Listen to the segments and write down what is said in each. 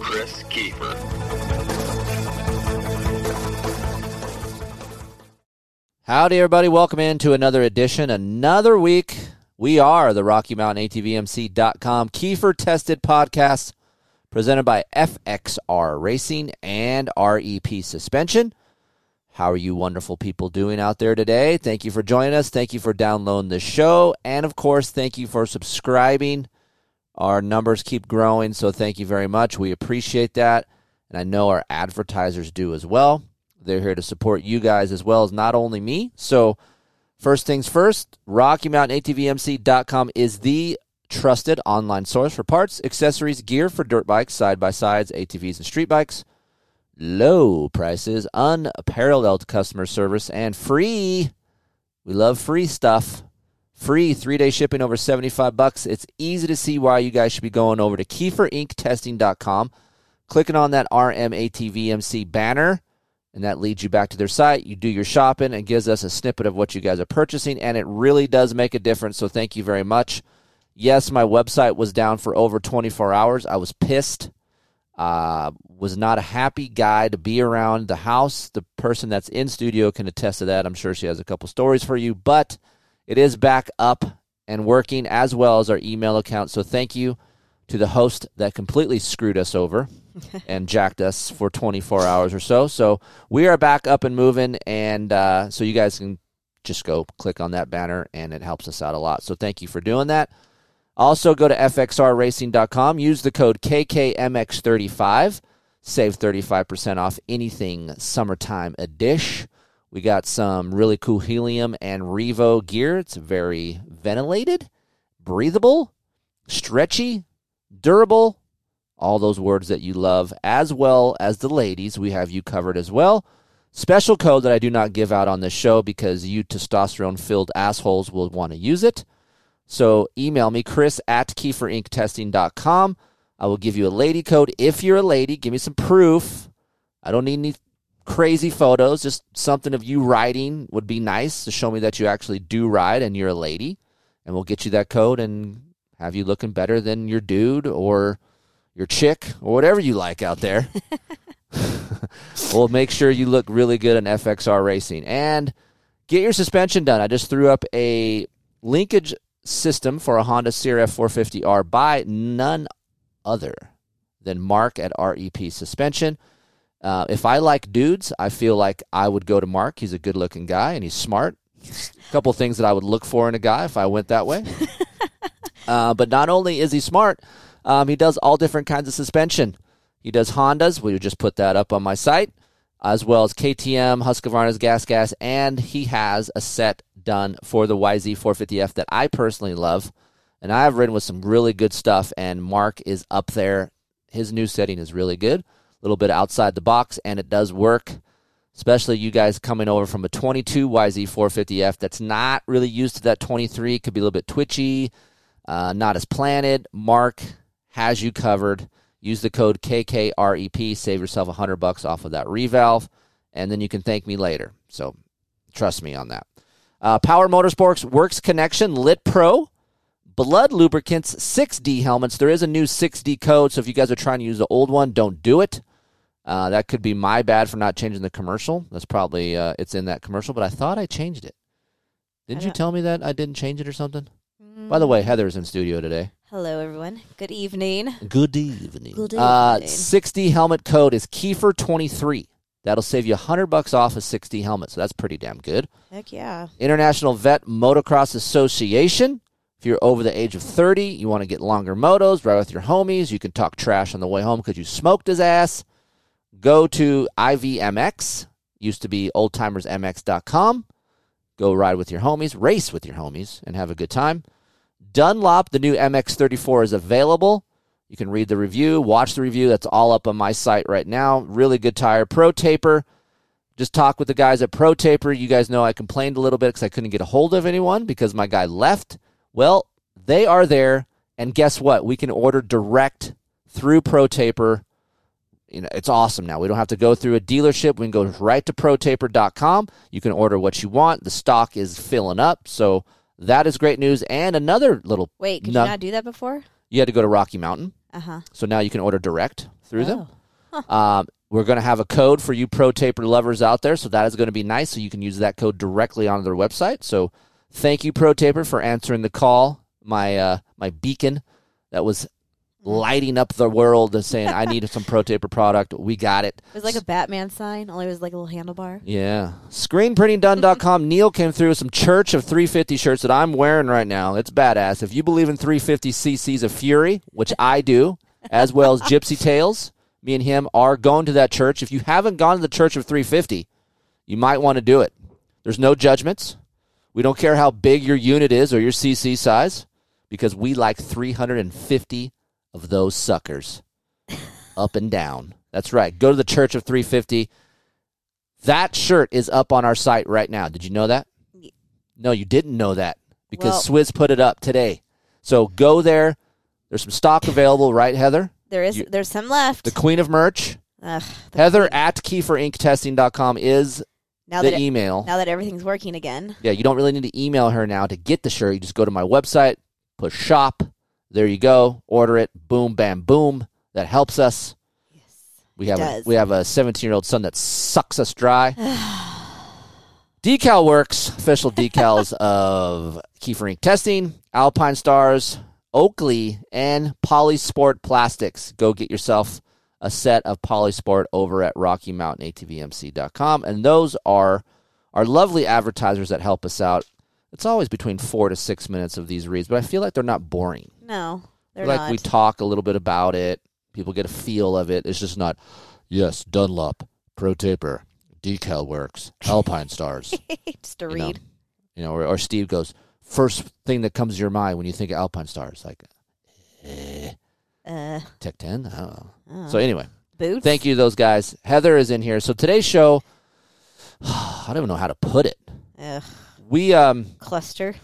Kris Keefer. Howdy, everybody. Welcome into another edition, another week. We are the Rocky Mountain ATVMC.com Keefer Tested Podcast presented by FXR Racing and REP Suspension. How are you wonderful people doing out there today? Thank you for joining us. Thank you for downloading the show. And of course, thank you for subscribing. Our numbers keep growing, so thank you very much. We appreciate that. And I know our advertisers do as well. They're here to support you guys as well as not only me. So, First things first, RockyMountainATVMC.com is the trusted online source for parts, accessories, gear for dirt bikes, side by sides, ATVs, and street bikes. Low prices, unparalleled customer service, and free. We love free stuff. Free three day shipping over 75 bucks. It's easy to see why you guys should be going over to KeeferIncTesting.com, clicking on that RMATVMC banner and that leads you back to their site. You do your shopping and gives us a snippet of what you guys are purchasing, and it really does make a difference. So thank you very much. Yes, my website was down for over 24 hours. I was pissed. Uh, was not a happy guy to be around the house. The person that's in studio can attest to that. I'm sure she has a couple stories for you, but it is back up and working as well as our email account. So thank you to the host that completely screwed us over and jacked us for 24 hours or so. So we are back up and moving, and uh, so you guys can just go click on that banner, and it helps us out a lot. So thank you for doing that. Also, go to fxrracing.com. Use the code KKMX35. Save 35% off anything summertime edition. We got some really cool helium and Revo gear. It's very ventilated, breathable, stretchy, durable, all those words that you love, as well as the ladies. We have you covered as well. Special code that I do not give out on this show because you testosterone filled assholes will want to use it. So email me, chris at keeferincTesting.com. I will give you a lady code. If you're a lady, give me some proof. I don't need any crazy photos. Just something of you riding would be nice to show me that you actually do ride and you're a lady. And we'll get you that code and have you looking better than your dude or your chick or whatever you like out there. we'll make sure you look really good in FXR racing and get your suspension done. I just threw up a linkage system for a Honda CRF 450R by none other than Mark at REP Suspension. Uh, if I like dudes, I feel like I would go to Mark. He's a good looking guy and he's smart. A couple things that I would look for in a guy if I went that way. Uh, but not only is he smart, um, he does all different kinds of suspension. He does Hondas. We just put that up on my site, as well as KTM, Husqvarna's Gas Gas, and he has a set done for the YZ450F that I personally love. And I have ridden with some really good stuff, and Mark is up there. His new setting is really good, little bit outside the box, and it does work. Especially you guys coming over from a 22 YZ450F that's not really used to that 23, could be a little bit twitchy, uh, not as planted. Mark has you covered. Use the code KKREP, save yourself 100 bucks off of that revalve, and then you can thank me later. So trust me on that. Uh, Power Motorsports Works Connection Lit Pro, Blud Lubricants, 6D helmets. There is a new 6D code, so if you guys are trying to use the old one, don't do it. Uh, that could be my bad for not changing the commercial. That's probably uh, it's in that commercial, but I thought I changed it. Didn't you tell me that I didn't change it or something? By the way, Heather's in studio today. Hello, everyone. Good evening. Good evening. Good Uh, evening. 6D helmet code is Keefer23. That'll save you 100 bucks off a 6D helmet, so that's pretty damn good. Heck yeah. International Vet Motocross Association. If you're over the age of 30, you want to get longer motos, ride with your homies, you can talk trash on the way home because you smoked his ass. Go to IVMX, used to be oldtimersmx.com. Go ride with your homies, race with your homies, and have a good time. Dunlop, the new MX34, is available. You can read the review, watch the review. That's all up on my site right now. Really good tire. Pro Taper. Just talk with the guys at Pro Taper. You guys know I complained a little bit because I couldn't get a hold of anyone because my guy left. Well, they are there. And guess what? We can order direct through Pro Taper. You know, it's awesome now. We don't have to go through a dealership. We can go right to protaper.com. You can order what you want. The stock is filling up. So that is great news. And another little Wait, could No. you not do that before? you had to go to Rocky Mountain. Uh huh. So now you can order direct through them. Oh. Um, we're going to have a code for you Pro Taper lovers out there, so that is going to be nice. So you can use that code directly on their website. So thank you Pro Taper for answering the call. My uh, my beacon that was lighting up the world, and saying I need some Pro Taper product. We got it. It was like a Batman sign, only it was like a little handlebar. Yeah. ScreenPrintingDone.com. Neil came through with some Church of 350 shirts that I'm wearing right now. It's badass. If you believe in 350 cc's of Fury, which I do, as well as Gypsy Tales, me and him are going to that church. If you haven't gone to the Church of 350, you might want to do it. There's no judgments. We don't care how big your unit is or your CC size because we like 350 of those suckers up and down. That's right. Go to the Church of 350. That shirt is up on our site right now. Did you know that? No, you didn't know that because Well- Swizz put it up today. So go there. There's some stock available, right, Heather? There is, You- there's some left. The queen of merch. Ugh, the Heather queen. at keeferinctesting.com is now the that it- email. now that everything's working again. Yeah, you don't really need to email her now to get the shirt. You just go to my website, push shop. There you go. Order it. Boom, bam, boom. That helps us. Yes, We have a, we have a 17 year old son that sucks us dry. Decal Works, official decals of Keefer Inc Testing, Alpine Stars, Oakley, and Polysport Plastics. Go get yourself a set of Polysport over at RockyMountainATVMC.com. And those are our lovely advertisers that help us out. It's always between four to six minutes of these reads, but I feel like they're not boring. No, they're like not. we talk a little bit about it. People get a feel of it. It's just not, yes, Dunlop, Pro Taper, Decal Works, Alpine Stars. Just to you know, read. you know or, or Steve goes, first thing that comes to your mind when you think of Alpine Stars, like, eh, Uh, Tech 10? I don't oh. So, anyway, boots. thank you those guys. Heather is in here. So, today's show, I don't even know how to put it. Ugh, We, um, cluster.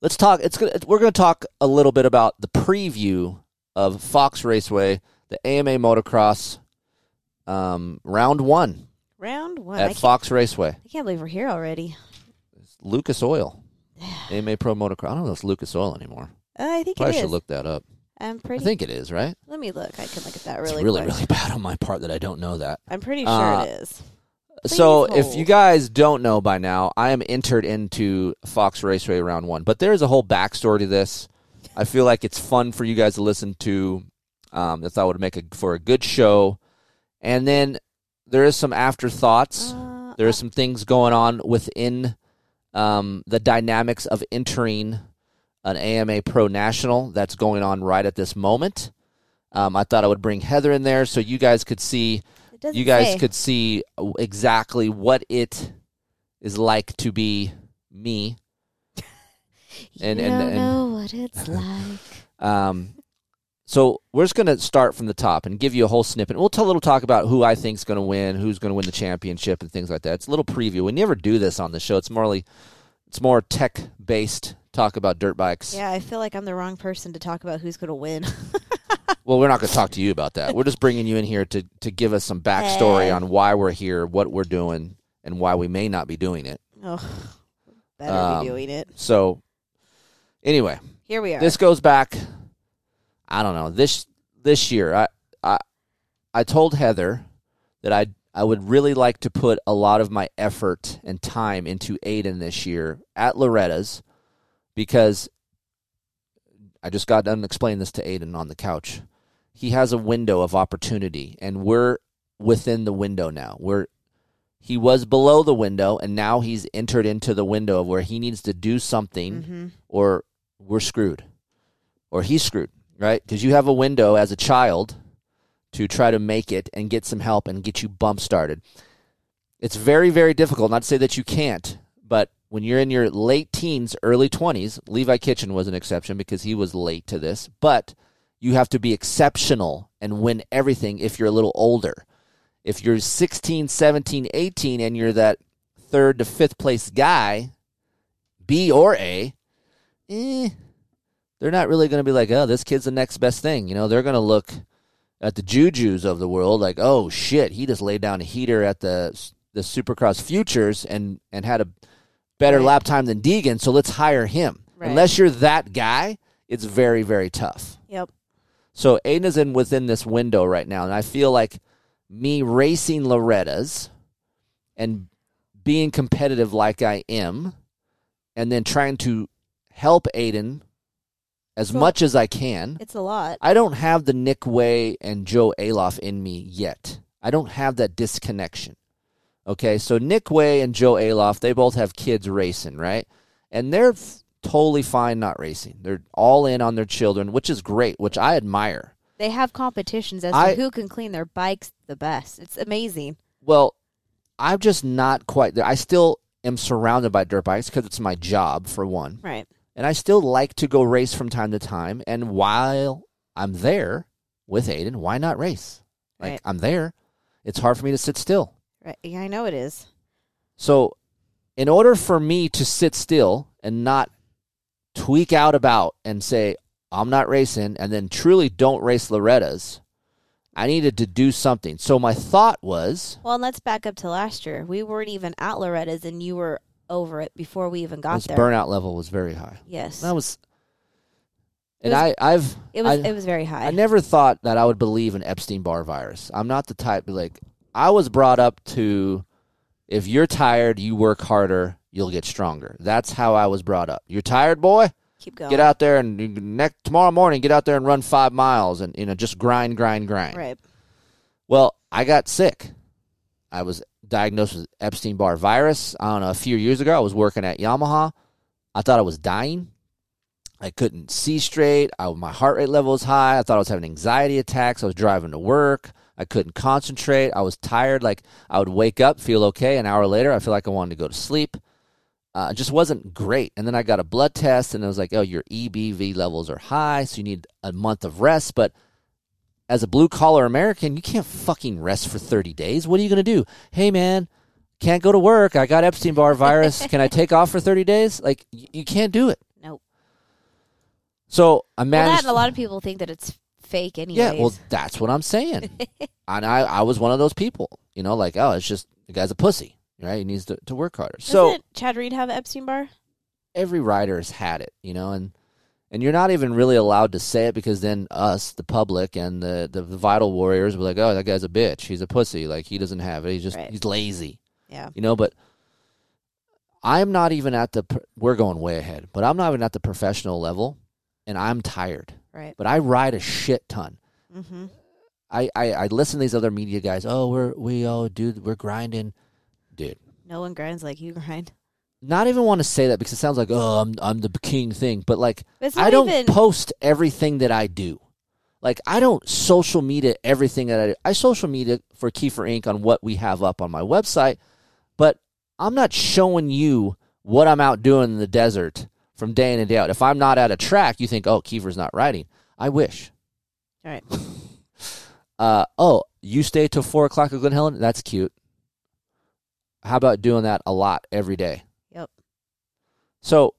let's talk. It's gonna, we're going to talk a little bit about the preview of Fox Raceway, the AMA Motocross, um, round one Round one. At Fox Raceway. I can't believe we're here already. Lucas Oil, AMA Pro Motocross. I don't know if it's Lucas Oil anymore. Uh, I think Probably it should look that up. I'm pretty. I think it is right. Let me look. I can look at that It's really. really, quick. really bad on my part that I don't know that. I'm pretty sure Uh, it is. So Please if you guys don't know by now, I am entered into Fox Raceway round one. But there's a whole backstory to this. I feel like it's fun for you guys to listen to. Um, I thought would make a, for a good show. And then there is some afterthoughts. Uh, there are some things going on within um, the dynamics of entering an AMA Pro National that's going on right at this moment. Um, I thought I would bring Heather in there so you guys could see doesn't you guys say. could see exactly what it is like to be me. and- you and- don't and- know what it's like. Um, so we're just going to start from the top and give you a whole snippet. We'll tell a little talk about who I think is going to win, who's going to win the championship, and things like that. It's a little preview. We never do this on the show. It's more like, it's more tech based talk about dirt bikes. Yeah, I feel like I'm the wrong person to talk about who's going to win. Well, we're not going to talk to you about that. We're just bringing you in here to to give us some backstory Hey. on why we're here, what we're doing, and why we may not be doing it. oh, better Um, be doing it. So, anyway, Here we are. this goes back. I don't know this this year. I I I told Heather that I I would really like to put a lot of my effort and time into Aiden this year at Loretta's because I just got done explaining this to Aiden on the couch. He has a window of opportunity, and we're within the window now. We're he was below the window, and now he's entered into the window of where he needs to do something hmm or we're screwed or he's screwed, right? Because you have a window as a child to try to make it and get some help and get you bump started. It's very, very difficult. Not to say that you can't, but when you're in your late teens, early 20s, Levi Kitchen was an exception because he was late to this, but You have to be exceptional and win everything if you're a little older. If you're 16, 17, 18 and you're that third to fifth place guy, B or A, eh, they're not really going to be like, oh, this kid's the next best thing. You know, they're going to look at the Jujus of the world like, oh shit, he just laid down a heater at the the Supercross Futures and and had a better Right. lap time than Deegan, so let's hire him. Right. Unless you're that guy, it's very very tough. Yep. So Aiden's in within this window right now, and I feel like me racing Loretta's and being competitive like I am, and then trying to help Aiden as much as I can. It's a lot. I don't have the Nick Wey and Joe Oehlhof in me yet. I don't have that disconnection. Okay, so Nick Wey and Joe Oehlhof, they both have kids racing, right? And they're f- totally fine not racing. They're all in on their children, which is great, which I admire. They have competitions as I- to who can clean their bikes the best. It's amazing. Well, I'm just not quite there. I still am surrounded by dirt bikes because it's my job, for one. Right. And I still like to go race from time to time. And while I'm there with Aiden, why not race? Like, Right. I'm there. It's hard for me to sit still. Right. Yeah, I know it is. So, in order for me to sit still and not tweak out about and say, I'm not racing, and then truly don't race Loretta's, I needed to do something. So, my thought was Well, and let's back up to last year. We weren't even at Loretta's, and you were over it before we even got there. burnout level was very high. Yes. That was, and was- I, I've, it was. I, it was very high. I never thought that I would believe in Epstein Barr virus. I'm not the type like I was brought up to if you're tired, you work harder, you'll get stronger. That's how I was brought up. You're tired, boy? Keep going. Get out there and next tomorrow morning get out there and run 5 miles and you know just grind grind grind. Right. Well, I got sick. I was diagnosed with Epstein Barr virus. I don't know, a few years ago I was working at Yamaha. I thought I was dying. I couldn't see straight. I, my heart rate level was high. I thought I was having anxiety attacks. I was driving to work. I couldn't concentrate. I was tired. Like I would wake up, feel okay. An hour later, I feel like I wanted to go to sleep. Uh, it just wasn't great. And then I got a blood test, and it was like, oh, your EBV levels are high, so you need a month of rest. But as a blue collar American, you can't fucking rest for 30 days. What are you going to do? Hey, man, can't go to work. I got Epstein Barr virus. Can I take off for 30 days? Like, you can't do it. Nope. So I Well, that a lot of people think that it's fake anyways. yeah, well, that's what I'm saying. and I, I was one of those people. You know, like, oh, it's just the guy's a pussy, right? He needs to, to work harder. so Doesn't Chad Reed have Epstein Barr? every rider has had it, you know, and and you're not even really allowed to say it because then us, the public, and the the vital warriors were like, oh, that guy's a bitch. He's a pussy. Like he doesn't have it. He's just Right. he's lazy, Yeah. you know. But I'm not even at the. We're going way ahead, but I'm not even at the professional level, and I'm tired. Right. But I ride a shit ton. Mm-hmm. I, I, I listen to these other media guys. Oh, we're we oh dude, we're grinding, dude. No one grinds like you grind. Not even want to say that because it sounds like oh I'm I'm the king thing, but like I don't even. post everything that I do. Like I don't social media everything that I do. I social media for Keefer Inc. on what we have up on my website, but I'm not showing you what I'm out doing in the desert from day in and day out. If I'm not at a track, you think, oh, Keefer's not riding. I wish. All right. Uh, oh, you stay till four o'clock at Glen Helen? That's cute. How about doing that a lot every day? Yep. So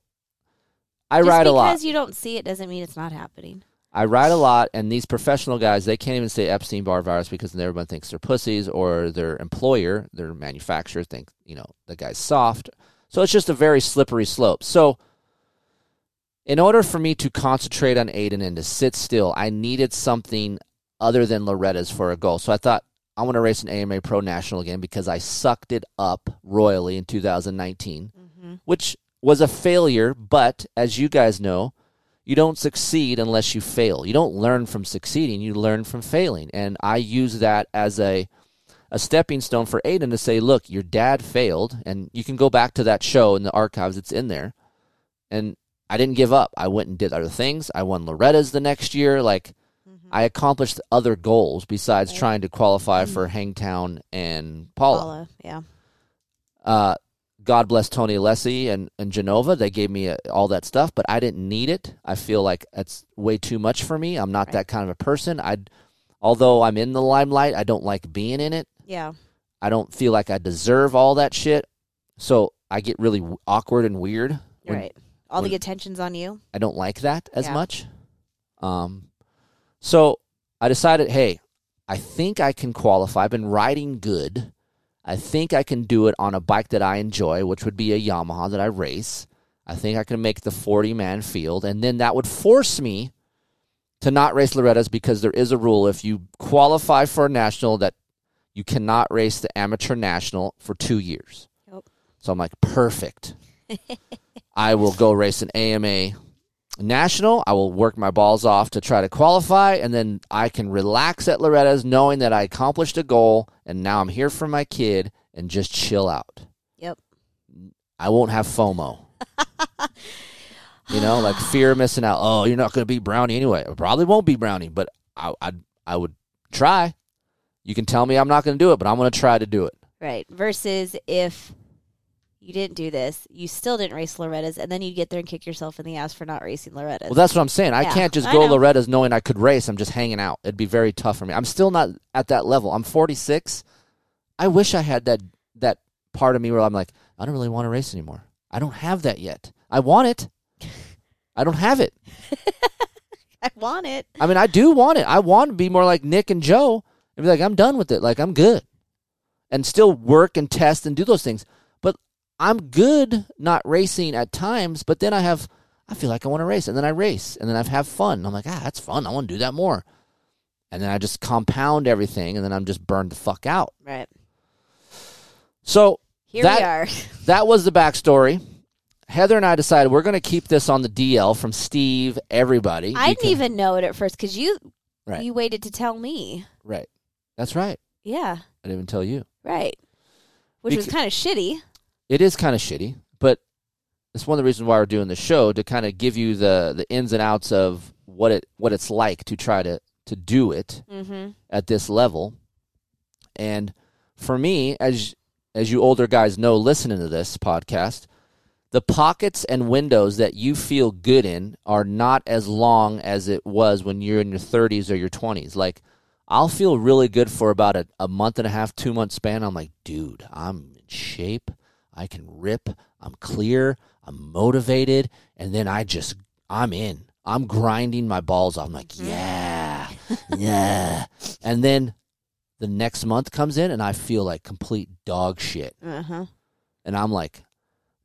I Just ride a lot. because you don't see it doesn't mean it's not happening. I ride a lot, and these professional guys, they can't even say Epstein Barr virus because everyone thinks they're pussies, or their employer, their manufacturer, think you know the guy's soft. So it's just a very slippery slope. So, in order for me to concentrate on Aiden and to sit still, I needed something other than Loretta's for a goal. So I thought I want to race an AMA Pro National again because I sucked it up royally in 2019 Mm-hmm. which was a failure, but as you guys know, you don't succeed unless you fail. You don't learn from succeeding, you learn from failing. And I use that as a a stepping stone for Aiden to say, look, your dad failed, and you can go back to that show in the archives, it's in there. And I didn't give up. I went and did other things. I won Loretta's the next year. Like I accomplished other goals besides Right. trying to qualify for Hangtown and Pala Pala. Yeah. uh, God bless Tony Alessi and, and Genova. They gave me uh all that stuff, but I didn't need it. I feel like it's way too much for me. I'm not Right. that kind of a person. I, although I'm in the limelight, I don't like being in it. Yeah. I don't feel like I deserve all that shit. So I get really awkward and weird. when- right. All when- the attention's on you. I don't like that as Yeah. much. Um, so I decided, hey, I think I can qualify. I've been riding good. I think I can do it on a bike that I enjoy, which would be a Yamaha that I race. I think I can make the 40 man field. And then that would force me to not race Loretta's because there is a rule if you qualify for a national that you cannot race the amateur national for two years. Yep. So I'm like, perfect. I will go race an AMA national. I will work my balls off to try to qualify, and then I can relax at Loretta's knowing that I accomplished a goal, and now I'm here for my kid and just chill out. Yep. I won't have FOMO. you know, like fear of missing out. Oh, you're not going to be Brownie anyway. I probably won't be Brownie, but I, I, I would try. You can tell me I'm not going to do it, but I'm going to try to do it. Right. Versus if you didn't do this, you still didn't race Loretta's, and then you get there and kick yourself in the ass for not racing Loretta's. Well, that's what I'm saying. I can't just I go know. Loretta's knowing I could race. I'm just hanging out. It'd be very tough for me. I'm still not at that level. I'm 46. I wish I had that that part of me where I'm like, I don't really want to race anymore. I don't have that yet. I want it. I don't have it. I want it. I mean, I do want it. I want to be more like Nick and Joe and be like, I'm done with it. Like, I'm good. And still work and test and do those things. I'm good not racing at times, but then I have, I feel like I want to race. And then I race. And then I have fun. I'm like, ah, that's fun. I want to do that more. And then I just compound everything. And then I'm just burned the fuck out. Right. So Here That- we are. that was the backstory. Heather and I decided we're going to keep this on the DL from Steve, everybody. I didn't even know it at first because you Right. you waited to tell me. Right. That's right. Yeah. I didn't even tell you. Right. Which was kind of shitty. It is kind of shitty, but it's one of the reasons why we're doing the show to kind of give you the the ins and outs of what it what it's like to try to to do it Mm-hmm. at this level. And for me, as as you older guys know, listening to this podcast, the pockets and windows that you feel good in are not as long as it was when you're in your 30s or your 20s. Like, I'll feel really good for about a, a month and a half, two month span. I'm like, dude, I'm in shape. I can rip. I'm clear. I'm motivated. And then I just, I'm in. I'm grinding my balls off. I'm like, yeah, yeah. And then the next month comes in and I feel like complete dog shit. Uh-huh. And I'm like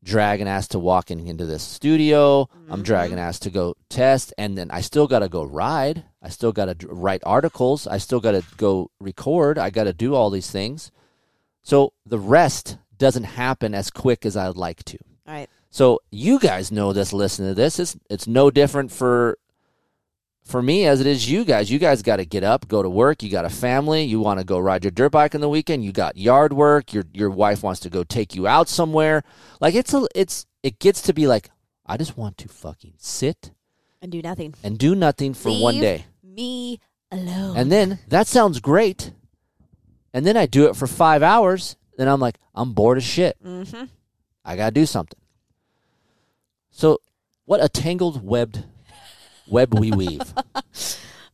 dragging ass to walking into this studio. I'm Mhm. dragging ass to go test. And then I still got to go ride. I still got to write articles. I still got to go record. I got to do all these things. So the rest doesn't happen as quick as I'd like to. All right. So you guys know this. Listen to this, it's it's no different for for me as it is you guys. You guys got to get up, go to work. You got a family. You want to go ride your dirt bike on the weekend. You got yard work. Your your wife wants to go take you out somewhere. Like it's a it's it gets to be like I just want to fucking sit And do nothing. and do nothing for one day. Me alone. And then that sounds great. And then I do it for five hours. Then I'm like, I'm bored as shit. mm-hmm. I gotta do something. So, what a tangled webbed web we weave.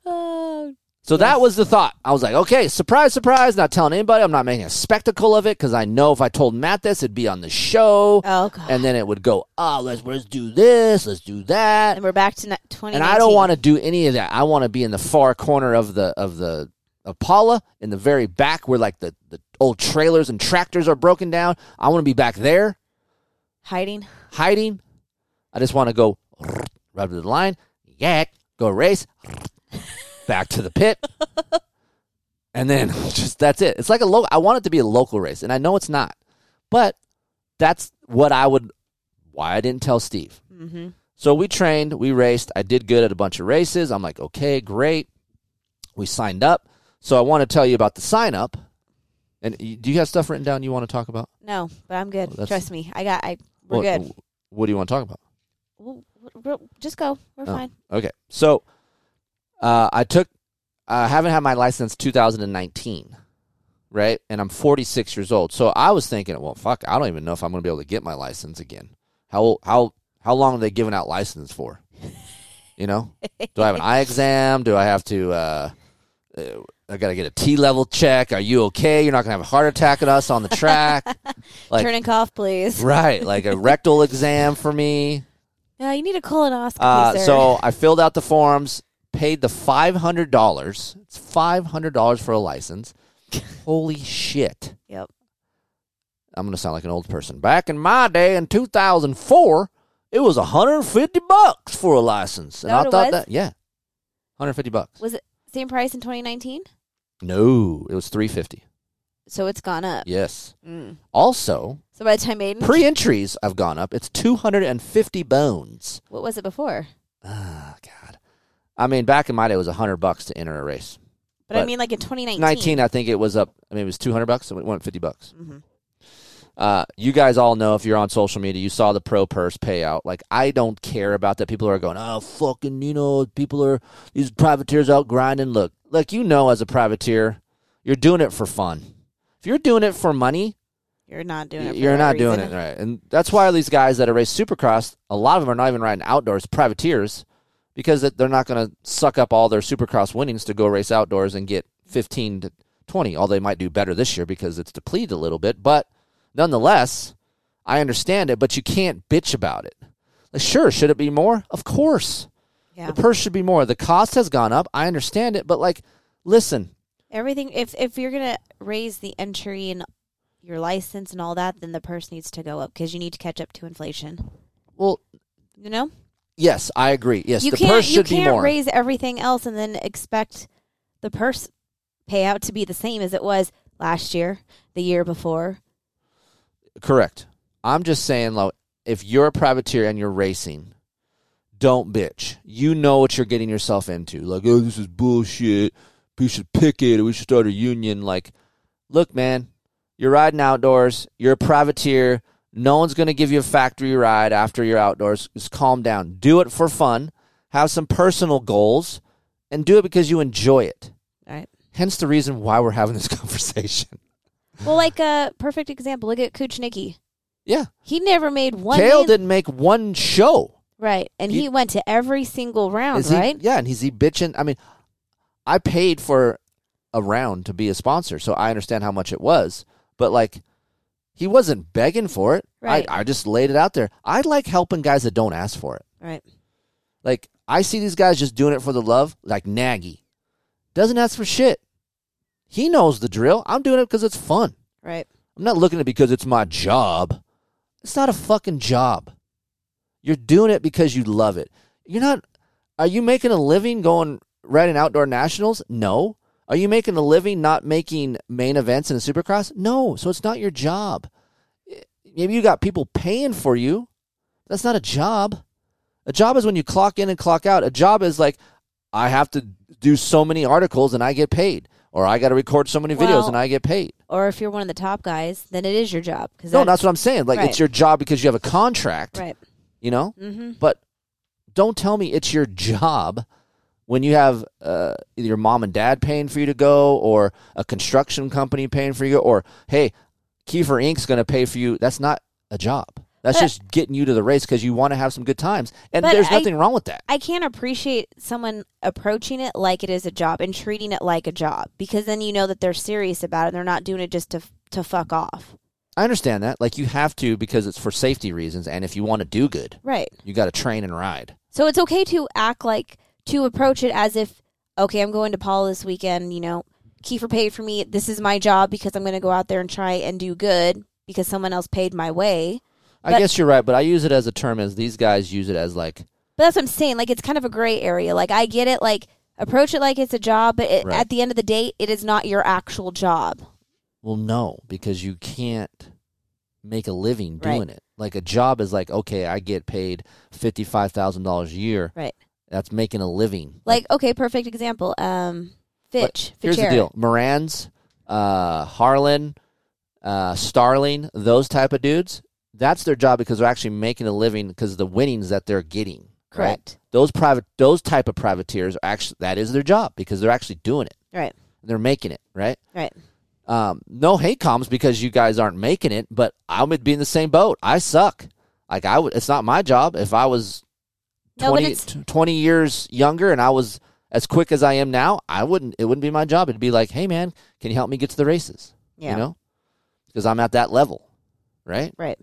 Oh, So that was the thought. I was like, okay, surprise, surprise. Not telling anybody. I'm not making a spectacle of it because I know if I told Matt this, it'd be on the show, oh God. and then it would go, oh, let's let's do this, let's do that. And we're back to twenty. And I don't want to do any of that. I want to be in the far corner of the of the Pala in the very back where like the the old trailers and tractors are broken down. I want to be back there. hiding. hiding. I just want to go right to the line, yak, go race, back to the pit, and then just that's it. It's like a local. I want it to be a local race, and I know it's not, but that's what I would. Why I didn't tell Steve. Mm-hmm. So we trained, we raced. I did good at a bunch of races. I'm like, okay, great. We signed up. So I want to tell you about the sign up. And do you have stuff written down you want to talk about? No, but I'm good. Well, Trust me. I got. I. We're what, good. What do you want to talk about? We'll, just go. We're Oh. fine. Okay. So uh, I took, I haven't had my license 2019. right? And I'm 46 years old. So I was thinking, well, fuck, I don't even know if I'm going to be able to get my license again. How how how long are they giving out license for? You know, do I have an eye exam? Do I have to? Uh, I got to get a T level check. Are you okay? You're not going to have a heart attack at us on the track, like Turn and cough, please. right? Like a rectal exam for me. Yeah, you need a colonoscopy, Uh, sir. so I filled out the forms, paid the five hundred dollars. It's five hundred dollars for a license. Holy shit! Yep. I'm gonna sound like an old person. Back in my day, in 2004, it was 150 bucks for a license, and I thought was? that yeah, 150 bucks. Was it same price in 2019? No, it was 350. So it's gone up. Yes. Mm. Also, So by the time Aiden, pre-entries have gone up. It's 250 bones. what was it before? Ah, God. I mean, back in my day, it was 100 bucks to enter a race. But, I mean, like in 2019. 19, I think it was up. I mean, it was 200 bucks. So it went 50 bucks. Mhm. Uh, you guys all know if you're on social media, you saw the pro purse payout. Like, I don't care about that. People are going, oh, fucking, you know, people are, these privateers out grinding. Look, like, you know, as a privateer, you're doing it for fun. If you're doing it for money, You're not doing it. For you're not doing reason. it right. And that's why these guys that are race supercross, a lot of them are not even riding outdoors, privateers, because they're not going to suck up all their supercross winnings to go race outdoors and get 15 to 20. Although they might do better this year because it's depleted a little bit. But nonetheless, I understand it, but you can't bitch about it. Like, sure, should it be more? Of course. Yeah. The purse should be more. The cost has gone up. I understand it, but like, listen, Everything. If if you're gonna raise the entry and your license and all that, then the purse needs to go up because you need to catch up to inflation. well, You know, yes, I agree. Yes, you the purse should be more. You can't raise everything else and then expect the purse payout to be the same as it was last year, the year before. Correct. I'm just saying, like, if you're a privateer and you're racing, don't bitch. You know what you're getting yourself into. Like, oh, this is bullshit. We should picket. We should start a union. Like, look, man, you're riding outdoors. You're a privateer. No one's going to give you a factory ride after you're outdoors. Just calm down. Do it for fun. Have some personal goals, and do it because you enjoy it. All right. Hence the reason why we're having this conversation. Well, like a perfect example. Look at Kuchnicki. Yeah, He never made one. Kale main- didn't make one show. right, and He- he, went to every single round. He, right. Yeah, and he's he bitching. I mean, I paid for a round to be a sponsor, so I understand how much it was. But like, he wasn't begging for it. Right. I, I just laid it out there. I like helping guys that don't ask for it. Right. Like I see these guys just doing it for the love, like Nagy. Doesn't ask for shit. He knows the drill. I'm doing it because it's fun. Right. I'm not looking at it because it's my job. It's not a fucking job. You're doing it because you love it. You're not. Are you making a living going riding outdoor nationals? No. Are you making a living not making main events in a supercross? No. So it's not your job. Maybe you got people paying for you. That's not a job. A job is when you clock in and clock out. A job is like, I have to do so many articles and I get paid, or I got to record so many videos Well, and I get paid. Or if you're one of the top guys, then it is your job. Cause No, that's what I'm saying. Like Right. it's your job because you have a contract, right. you know? Mm-hmm. But don't tell me it's your job when you have uh, either your mom and dad paying for you to go or a construction company paying for you or hey, Keefer Inc.'s going to pay for you. That's not a job. That's But- just getting you to the race because you want to have some good times. And there's I- nothing wrong with that. I can't appreciate someone approaching it like it is a job and treating it like a job because then you know that they're serious about it. and They're not doing it just to to fuck off. I understand that. Like you have to because it's for safety reasons and if you want to do good, Right. you got to train and ride. So it's okay to act like to approach it as if okay, I'm going to Pala this weekend. You know, Keefer paid for me. This is my job because I'm going to go out there and try and do good because someone else paid my way. I But- guess you're right, but I use it as a term as these guys use it as like But that's what I'm saying. Like it's kind of a gray area. Like I get it. Like approach it like it's a job, but it, Right. at the end of the day, it is not your actual job. Well, no, because you can't make a living Right. doing it. Like a job is like, okay, I get paid fifty five thousand dollars a year. Right. That's making a living. Like okay, perfect example. Um, Fitch. here's the deal: Moran's, uh, Harlan, uh, Starling, those type of dudes. That's their job because they're actually making a living because of the winnings that they're getting. right? Correct. Those private, those type of privateers are actually that is their job because they're actually doing it. Right. They're making it right. Right. Um, no hate comms because you guys aren't making it, but I would be in the same boat. I suck. Like I would. It's not my job. If I was No, 20, it's- t- 20 years younger and I was as quick as I am now, I wouldn't. It wouldn't be my job. It'd be like, hey man, can you help me get to the races? Yeah. You know, because I'm at that level, right? Right.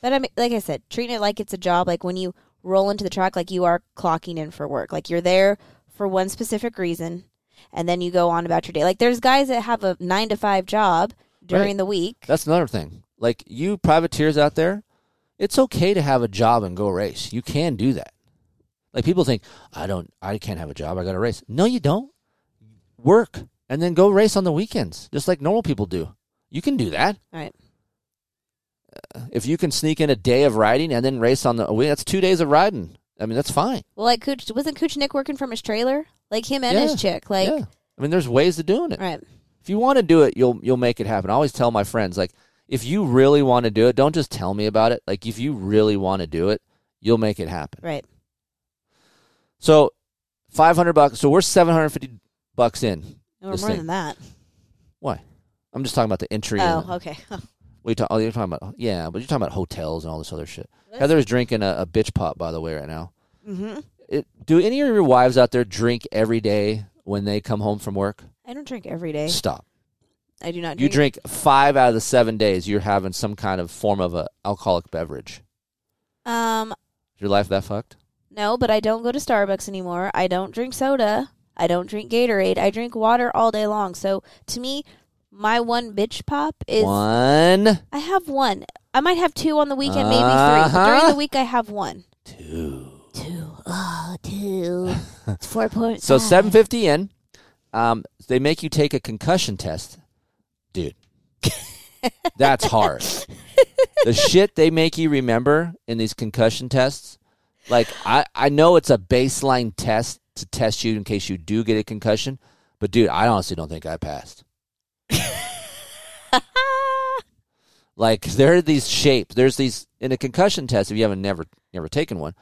But I mean, like I said, treating it like it's a job. Like when you roll into the track, like you are clocking in for work. Like you're there for one specific reason, and then you go on about your day. Like there's guys that have a nine to five job during Right. the week. That's another thing. Like you privateers out there, it's okay to have a job and go race. You can do that. Like people think, I don't I can't have a job, I gotta race. No, you don't. Work and then go race on the weekends, just like normal people do. You can do that. Right. If you can sneak in a day of riding and then race on the week, that's two days of riding. I mean, that's fine. Well, like Cooch wasn't Cooch Nick working from his trailer? Like him and Yeah. his chick. Like yeah. I mean, there's ways to doing it. right. If you want to do it, you'll you'll make it happen. I always tell my friends like if you really want to do it, don't just tell me about it. Like if you really want to do it, you'll make it happen. Right. So, 500 bucks. So we're 750 bucks in. Or This more thing. than that. Why? I'm just talking about the entry. Oh, okay. we talk, oh, you're talking about yeah, but you're talking about hotels and all this other shit. Heather's drinking a, a bitch pop by the way right now. mm-hmm. It, do any of your wives out there drink every day when they come home from work? I don't drink every day. Stop. I do not drink. You drink five out of the seven days. You're having some kind of form of a alcoholic beverage. Um, Is your life that fucked? no, but I don't go to Starbucks anymore. I don't drink soda. I don't drink Gatorade. I drink water all day long. So to me, my one bitch pop is One, I have one. I might have two on the weekend, maybe three. Uh-huh. But during the week, I have one. two. Two. Oh, two. It's four points. So seven fifty in. Um, they make you take a concussion test, dude. That's hard. the shit they make you remember in these concussion tests, like I, I know it's a baseline test to test you in case you do get a concussion, but dude, I honestly don't think I passed. Like there are these shapes. There's these in a concussion test. If you haven't never never taken one,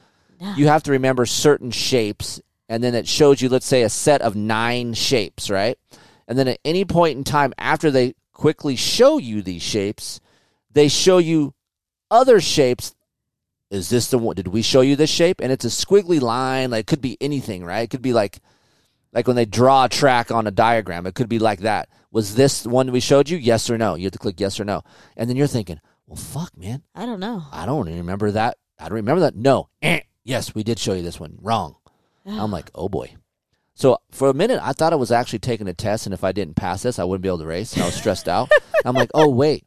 you have to remember certain shapes, and then it shows you, let's say, a set of nine shapes, right? And then at any point in time after they quickly show you these shapes, they show you other shapes. Is this the one? Did we show you this shape? And it's a squiggly line. Like it could be anything, right? It could be like like when they draw a track on a diagram. It could be like that. Was this the one we showed you? Yes or no. You have to click yes or no. And then you're thinking, well, fuck, man. I don't know. I don't remember that. I don't remember that. No. Eh. Yes, we did show you this one. Wrong. I'm like, oh boy. So for a minute, I thought I was actually taking a test, and if I didn't pass this, I wouldn't be able to race. And I was stressed out. I'm like, oh wait,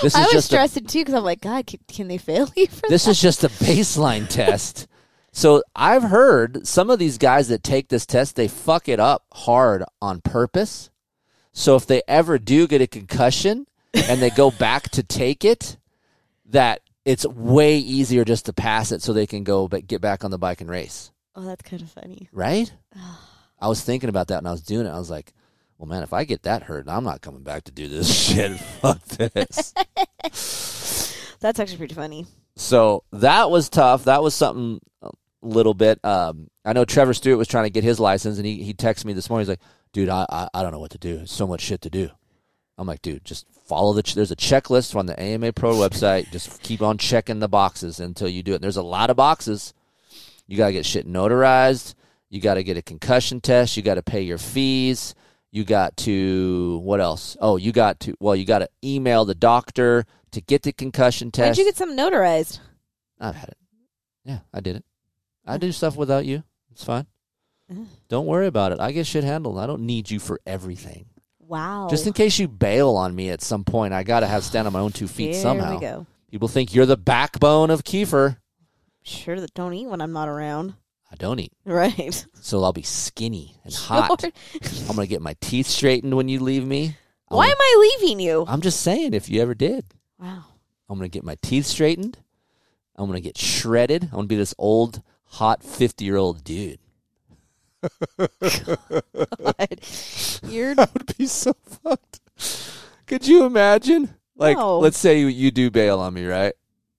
this I is was just a, stressing too because I'm like, God, can, can they fail you for this is just a baseline test. So I've heard some of these guys that take this test, they fuck it up hard on purpose. So if they ever do get a concussion and they go back to take it, that it's way easier just to pass it so they can go but get back on the bike and race. Oh, that's kind of funny. Right? I was thinking about that when I was doing it. I was like, well, man, if I get that hurt, I'm not coming back to do this shit. Fuck this. That's actually pretty funny. So that was tough. That was something a little bit. Um, I know Trevor Stewart was trying to get his license, and he, he texted me this morning. He's like, dude, I, I, I don't know what to do. There's so much shit to do. I'm like, dude, just follow the. Ch- there's a checklist on the AMA Pro website. Just keep on checking the boxes until you do it. There's a lot of boxes. You got to get shit notarized. You got to get a concussion test. You got to pay your fees. You got to what else? Oh, you got to well, you got to email the doctor to get the concussion Why'd you get something notarized? I've had it. Yeah, I did it. I do stuff without you. It's fine. Don't worry about it. I get shit handled. I don't need you for everything. Wow. Just in case you bail on me at some point, I got to have stand on my own two feet Here somehow. we go. People think you're the backbone of Keefer. Sure that don't eat when I'm not around. I don't eat, Right. so I'll be skinny and hot. I'm gonna get my teeth straightened when you leave me. I'm Why am I leaving you? I'm just saying, if you ever did, Wow. I'm gonna get my teeth straightened. I'm gonna get shredded. I'm gonna be this old, hot, fifty year old dude. God. You're That would be so fucked. Could you imagine? Like, No. let's say you, you do bail on me, right?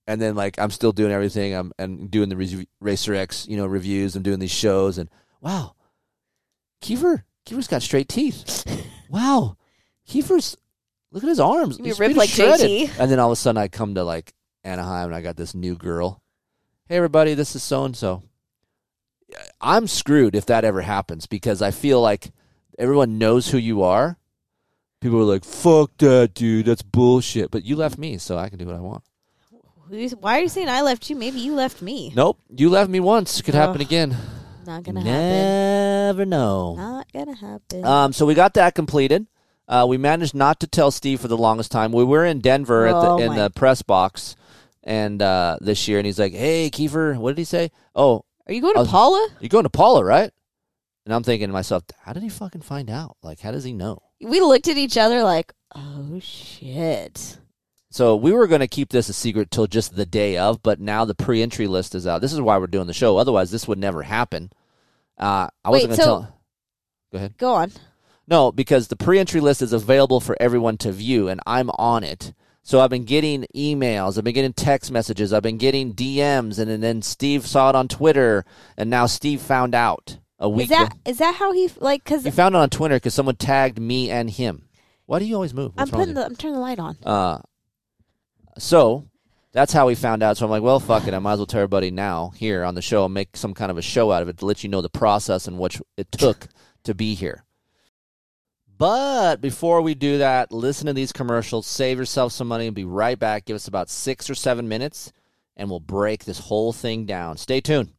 And then like I'm still doing everything. I'm and doing the Res- Racer X, you know, reviews. I'm doing these shows, and wow, Keefer, Keefer's got straight teeth. wow, Keefer's look at his arms. You He's ripped like. JT. And then all of a sudden I come to like Anaheim and I got this new girl. Hey everybody, this is so and so. I'm screwed if that ever happens because I feel like everyone knows who you are. People are like, "Fuck that, dude. That's bullshit." But you left me, so I can do what I want. Why are you saying I left you? Maybe you left me. Nope, you left me once. Could happen Ugh. again. Not gonna happen. Never know. Not gonna happen. Um, so we got that completed. Uh, we managed not to tell Steve for the longest time. We were in Denver at Oh, the in my- the press box, and uh, this year, and he's like, "Hey, Keefer, what did he say? Oh, are you going to was- Pala? you going to Pala, right?" And I'm thinking to myself, "How did he fucking find out? Like, how does he know?" We looked at each other like, oh shit. So we were going to keep this a secret till just the day of, but now the pre-entry list is out. This is why we're doing the show. Otherwise, this would never happen. Uh, I wasn't going to so- tell. Go ahead. Go on. No, because the pre-entry list is available for everyone to view, and I'm on it. So I've been getting emails, I've been getting text messages, I've been getting DMs, and, and then Steve saw it on Twitter, and now Steve found out a week. Is that is that how he like? Because he found it on Twitter because someone tagged me and him. Why do you always move? I'm putting the I'm turning the light on. Uh, so that's how we found out. So I'm like, well, fuck it. I might as well tell everybody now here on the show and make some kind of a show out of it to let you know the process and what it took to be here. But before we do that, listen to these commercials, save yourself some money, and be right back. Give us about six or seven minutes, and we'll break this whole thing down. Stay tuned.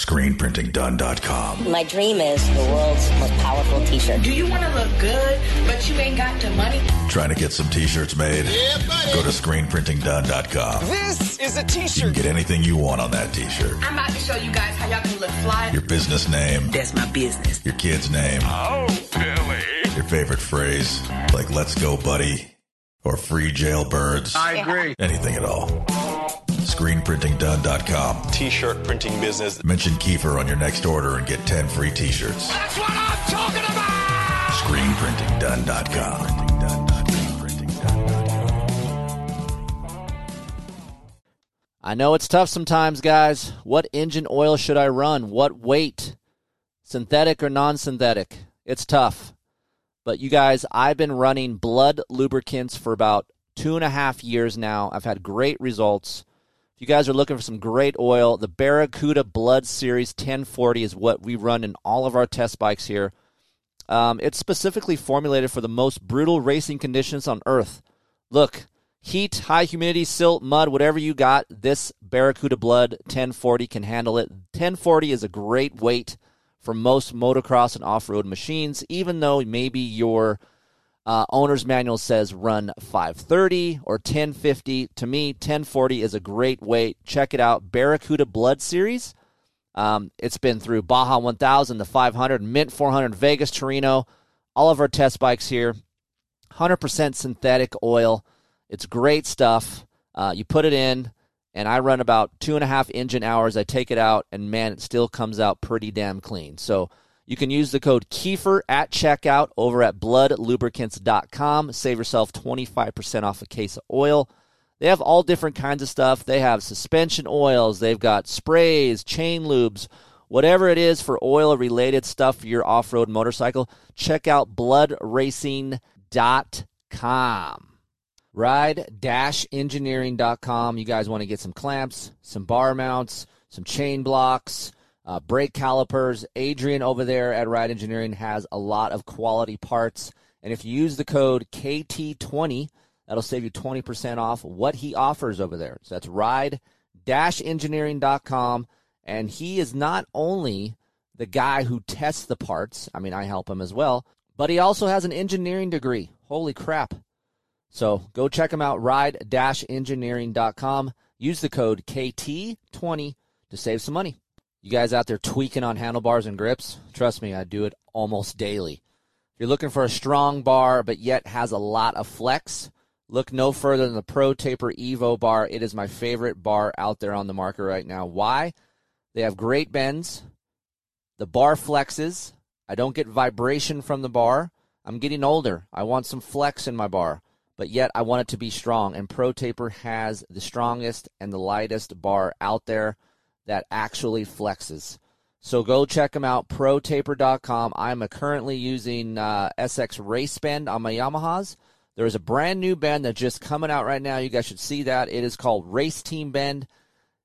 ScreenPrintingDone.com. My dream is the world's most powerful t-shirt. Do you want to look good, but you ain't got the money? Trying to get some t-shirts made? Go to ScreenPrintingDone.com. This is a You can t-shirt. get anything you want on that t-shirt. I'm about to show you guys how y'all can look fly. Your business name, That's my business. your kid's name, Oh, Billy. Your favorite phrase, like let's go buddy, or free jailbirds, I agree. anything at all. ScreenPrintingDone.com. T-shirt printing business. Mention Keefer on your next order and get 10 free t-shirts. That's what I'm talking about. ScreenPrintingDone.com. I know it's tough sometimes, guys. What engine oil should I run? What weight? Synthetic or non synthetic? It's tough. But you guys, I've been running Blud Lubricants for about two and a half years now. I've had great results. If you guys are looking for some great oil, the Barracuda Blud Series 1040 is what we run in all of our test bikes here. Um, it's specifically formulated for the most brutal racing conditions on Earth. Look, heat, high humidity, silt, mud, whatever you got, this Barracuda Blud 1040 can handle it. 1040 is a great weight for most motocross and off road machines, even though maybe your uh, owner's manual says run 530 or 1050. To me, 1040 is a great weight. Check it out. Barracuda Blud Series. Um, it's been through Baja 1000, the 500, Mint 400, Vegas, Torino, all of our test bikes here. 100% synthetic oil. It's great stuff. Uh, you put it in, and I run about two and a half engine hours. I take it out, and man, it still comes out pretty damn clean. So you can use the code Keefer at checkout over at bludlubricants.com. Save yourself 25% off a case of oil. They have all different kinds of stuff. They have suspension oils, they've got sprays, chain lubes, whatever it is for oil related stuff for your off road motorcycle. Check out bloodracing.com. Ride engineering.com. You guys want to get some clamps, some bar mounts, some chain blocks, uh, brake calipers. Adrian over there at Ride Engineering has a lot of quality parts. And if you use the code KT20, that'll save you 20% off what he offers over there. So that's ride engineering.com. And he is not only the guy who tests the parts, I mean, I help him as well, but he also has an engineering degree. Holy crap. So go check them out, ride engineering.com. Use the code KT20 to save some money. You guys out there tweaking on handlebars and grips? Trust me, I do it almost daily. If you're looking for a strong bar but yet has a lot of flex, look no further than the Pro Taper Evo bar. It is my favorite bar out there on the market right now. Why? They have great bends. The bar flexes. I don't get vibration from the bar. I'm getting older. I want some flex in my bar, but yet I want it to be strong. And Pro Taper has the strongest and the lightest bar out there that actually flexes. So go check them out, protaper.com. I'm currently using uh, SX Race Bend on my Yamahas. There is a brand new bend that's just coming out right now. You guys should see that. It is called Race Team Bend,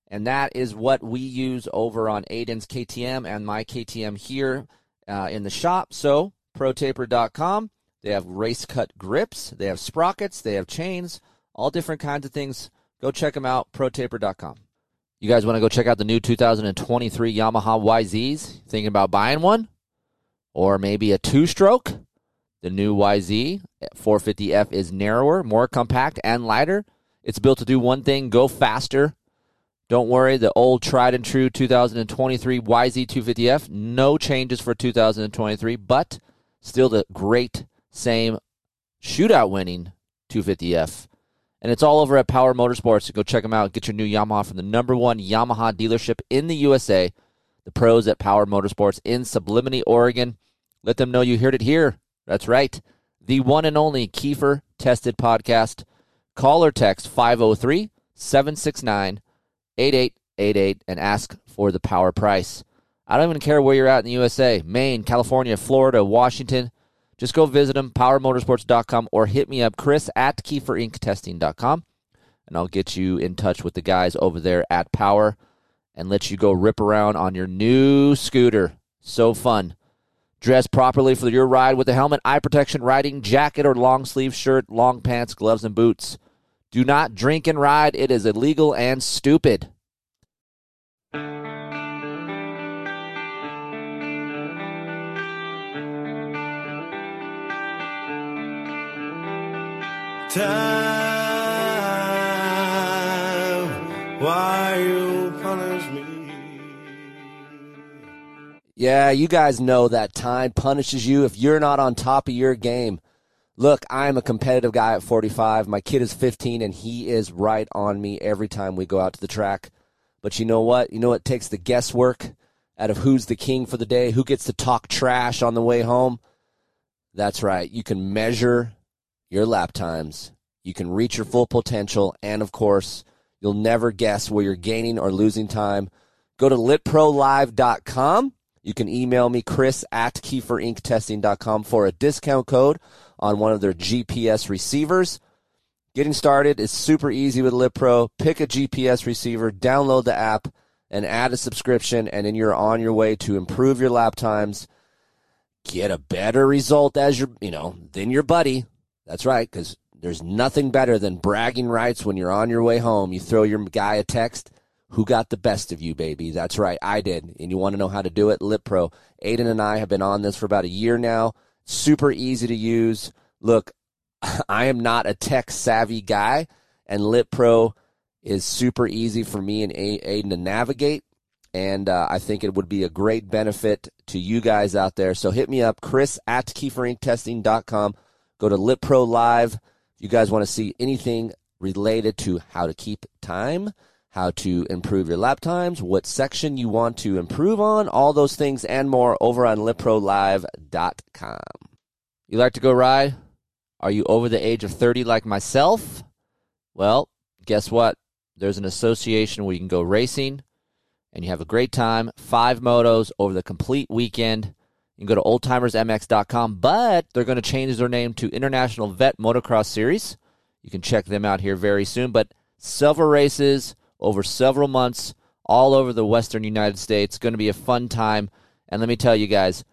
and that is what we use over on Aiden's KTM and my KTM here uh, in the shop. So protaper.com. They have race cut grips, they have sprockets, they have chains, all different kinds of things. Go check them out, protaper.com. You guys want to go check out the new 2023 Yamaha YZs? Thinking about buying one? Or maybe a two stroke? The new YZ 450F is narrower, more compact, and lighter. It's built to do one thing go faster. Don't worry, the old tried and true 2023 YZ 250F, no changes for 2023, but still the great same shootout winning 250F. And it's all over at Power Motorsports. Go check them out. Get your new Yamaha from the number one Yamaha dealership in the USA, the pros at Power Motorsports in Sublimity, Oregon. Let them know you heard it here. That's right. The one and only Keefer Tested Podcast. Call or text 503 769 8888 and ask for the power price. I don't even care where you're at in the USA Maine, California, Florida, Washington. Just go visit them, powermotorsports.com, or hit me up, Kris at KeeferIncTesting.com, and I'll get you in touch with the guys over there at Power and let you go rip around on your new scooter. So fun. Dress properly for your ride with a helmet, eye protection, riding jacket, or long sleeve shirt, long pants, gloves, and boots. Do not drink and ride. It is illegal and stupid. Time, why you punish me? Yeah, you guys know that time punishes you if you're not on top of your game. Look, I'm a competitive guy at 45. My kid is 15, and he is right on me every time we go out to the track. But you know what? You know what takes the guesswork out of who's the king for the day, who gets to talk trash on the way home? That's right. You can measure your lap times. You can reach your full potential. And of course, you'll never guess where you're gaining or losing time. Go to litprolive.com. You can email me, Kris at KeeferIncTesting.com for a discount code on one of their GPS receivers. Getting started is super easy with LitPro. Pick a GPS receiver, download the app, and add a subscription, and then you're on your way to improve your lap times. Get a better result as your, you know, than your buddy. That's right, because there's nothing better than bragging rights when you're on your way home. You throw your guy a text. Who got the best of you, baby? That's right, I did. And you want to know how to do it? LitPro. Aiden and I have been on this for about a year now. Super easy to use. Look, I am not a tech savvy guy, and LitPro is super easy for me and Aiden to navigate. And uh, I think it would be a great benefit to you guys out there. So hit me up, Kris at KeeferIncTesting.com. Go to LitPro Live. If you guys want to see anything related to how to keep time, how to improve your lap times, what section you want to improve on, all those things and more over on LitProLive.com. You like to go ride? Are you over the age of 30 like myself? Well, guess what? There's an association where you can go racing and you have a great time. Five motos over the complete weekend. You can go to oldtimersmx.com, but they're going to change their name to International Vet Motocross Series. You can check them out here very soon. But several races over several months all over the western United States. Going to be a fun time. And let me tell you guys,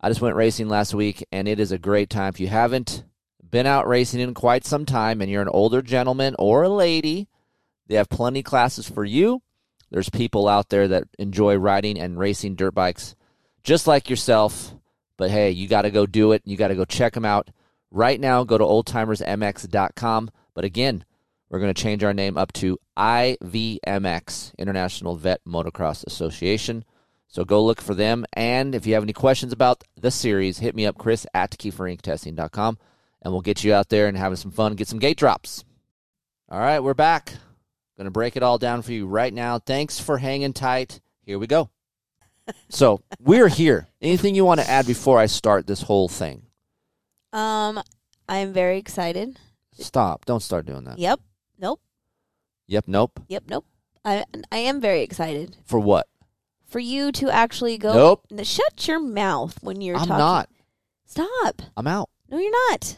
I just went racing last week, and it is a great time. If you haven't been out racing in quite some time and you're an older gentleman or a lady, they have plenty classes for you. There's people out there that enjoy riding and racing dirt bikes just like yourself. But hey, you got to go do it. You got to go check them out. Right now, go to oldtimersmx.com. But again, we're going to change our name up to IVMX, International Vet Motocross Association. So go look for them. And if you have any questions about the series, hit me up, Kris at KeeferIncTesting.com, and we'll get you out there and having some fun, get some gate drops. All right, we're back. Going to break it all down for you right now. Thanks for hanging tight. Here we go. So we're here. Anything you want to add before I start this whole thing? Um, I'm very excited. Stop. Don't start doing that. Yep. Nope. Yep. Nope. Yep. Nope. I I am very excited For what? for you to actually go. Nope. Shut your mouth when you're I'm talking. not. Stop. I'm out. No, you're not.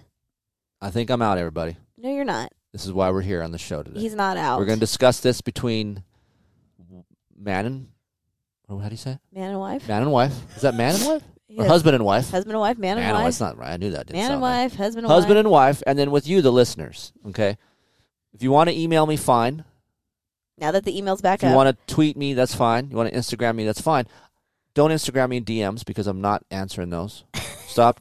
I think I'm out, everybody. No, you're not. This is why we're here on the show today. He's not out. We're going to discuss this between man and oh, how do you say it? man and wife. Man and wife. Is that man and wife or husband and wife? Husband and wife. Man, man and wife. That's not right. I knew that. Didn't man and sound right. wife. Husband and Husband wife. and wife, and then with you, the listeners. Okay. If you want to email me, fine. now that the email's back If you up. want to tweet me, that's fine. You want to Instagram me, that's fine. Don't Instagram me in DMs because I'm not answering those. Stop.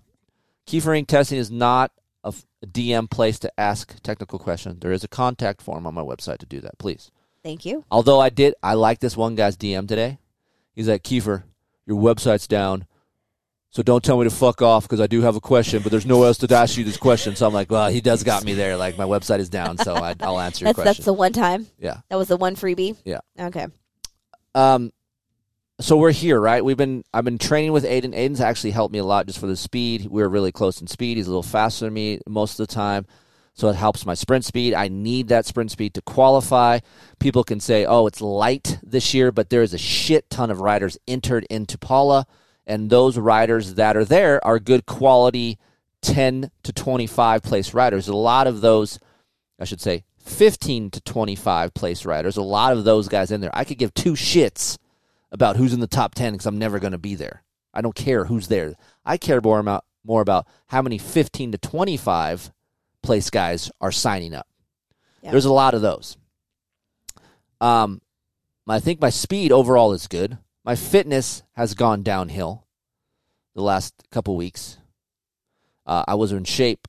Keefer Inc testing is not a, f- a DM place to ask technical questions. There is a contact form on my website to do that, please. Thank you. Although I did, I like this one guy's DM today. He's like, Keefer, your website's down. So don't tell me to fuck off because I do have a question, but there's no else to ask you this question. So I'm like, well, he does got me there. Like my website is down, so I, I'll answer your That's question. that's the one time. yeah. That was the one freebie. Yeah. Okay. Um, so we're here, right? We've been I've been training with Aiden. Aiden's actually helped me a lot just for the speed. We are really close in speed. He's a little faster than me most of the time, so it helps my sprint speed. I need that sprint speed to qualify. People can say, "Oh, it's light this year," but there is a shit ton of riders entered into Pala, and those riders that are there are good quality, ten to twenty-five place riders. A lot of those, I should say, 15 to 25 place riders. A lot of those guys in there. I could give two shits about who's in the top 10 because I'm never going to be there. I don't care who's there. I care more about, more about how many 15 to 25 place guys are signing up. Yeah. There's a lot of those. Um, I think my speed overall is good. My fitness has gone downhill the last couple weeks. Uh, I was in shape.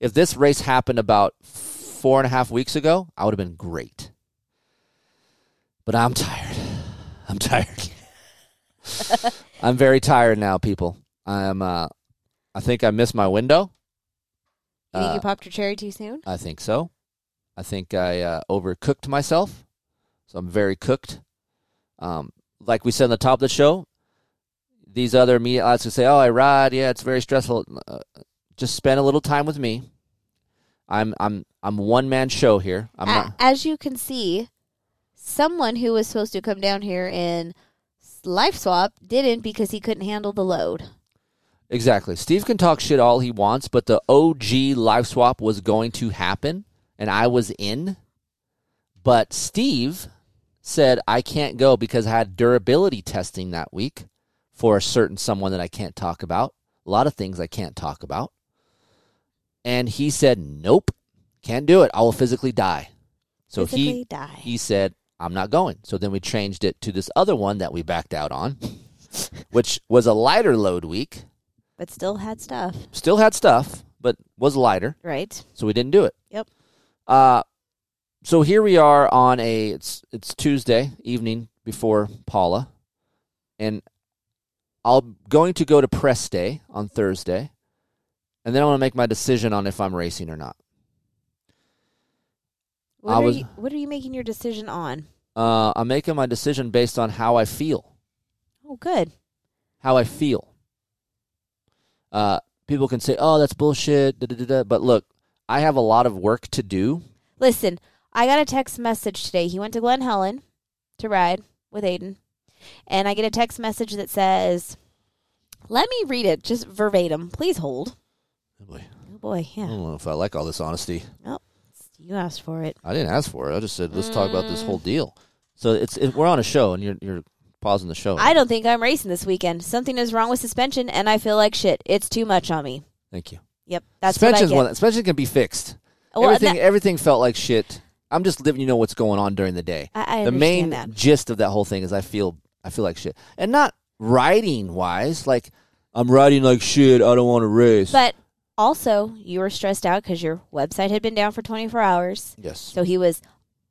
If this race happened about four and a half weeks ago, I would have been great. But I'm tired. I'm tired. I'm very tired now, people. I'm. Uh, I think I missed my window. You think Uh, you popped your cherry too soon? I think so. I think I uh, overcooked myself, so I'm very cooked. Um, like we said on the top of the show, these other media outlets who say, "Oh, I ride, yeah, it's very stressful." Uh, just spend a little time with me. I'm I'm I'm one man show here. I'm A- not. As you can see, someone who was supposed to come down here and life swap didn't because he couldn't handle the load. Exactly. Steve can talk shit all he wants, but the OG live swap was going to happen, and I was in. But Steve said I can't go because I had durability testing that week for a certain someone that I can't talk about. A lot of things I can't talk about. And he said, Nope, can't do it. I will physically die. So Physically he die. he said, I'm not going. So then we changed it to this other one that we backed out on, which was a lighter load week. But still had stuff, Still had stuff, but was lighter, right? so we didn't do it. Yep. Uh so here we are on a it's it's Tuesday evening before Pala, and I'm going to go to press day on Thursday, and then I want to make my decision on if I'm racing or not. What, I are was- you, what are you making your decision on? Uh, I'm making my decision based on how I feel. Oh, good. how I feel. Uh, people can say, "Oh, that's bullshit," da, da, da, but look, I have a lot of work to do. Listen, I got a text message today. He went to Glen Helen to ride with Aiden. And I get a text message that says, let me read it just verbatim. Please hold. Oh boy, Oh, boy. Yeah. I don't know if I like all this honesty. Oh, you asked for it. I didn't ask for it. I just said, "Let's talk about this whole deal." So it's it, we're on a show, and you're you're pausing the show. I don't think I'm racing this weekend. Something is wrong with suspension, and I feel like shit. It's too much on me. Thank you. Yep. That's Suspension's what I one. Suspension can be fixed. Well, everything that- everything felt like shit. I'm just letting you know what's going on during the day. I, I the main that. gist of that whole thing is I feel I feel like shit, and not riding wise. Like I'm riding like shit. I don't want to race. But also, you were stressed out because your website had been down for 24 hours. yes, So he was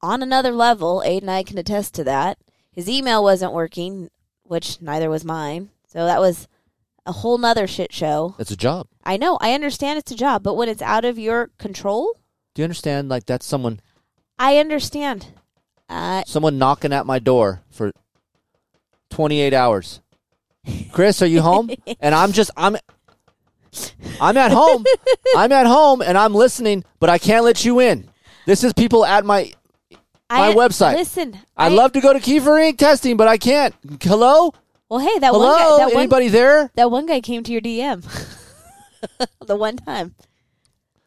on another level. Aid and I can attest to that. His email wasn't working, which neither was mine. So that was a whole nother shit show. it's a job. I know, I understand it's a job, but when it's out of your control, Do you understand? Like that's someone I understand. Uh, someone knocking at my door for 28 hours. Kris, are you home? and I'm just I'm I'm at home. I'm at home and I'm listening, but I can't let you in. This is people at my my I- website. Listen, I'd I- love to go to Keefer Inc. testing, but I can't. Hello? Well, hey, that Hello? one guy. That one, Anybody there? that one guy came to your DM the one time.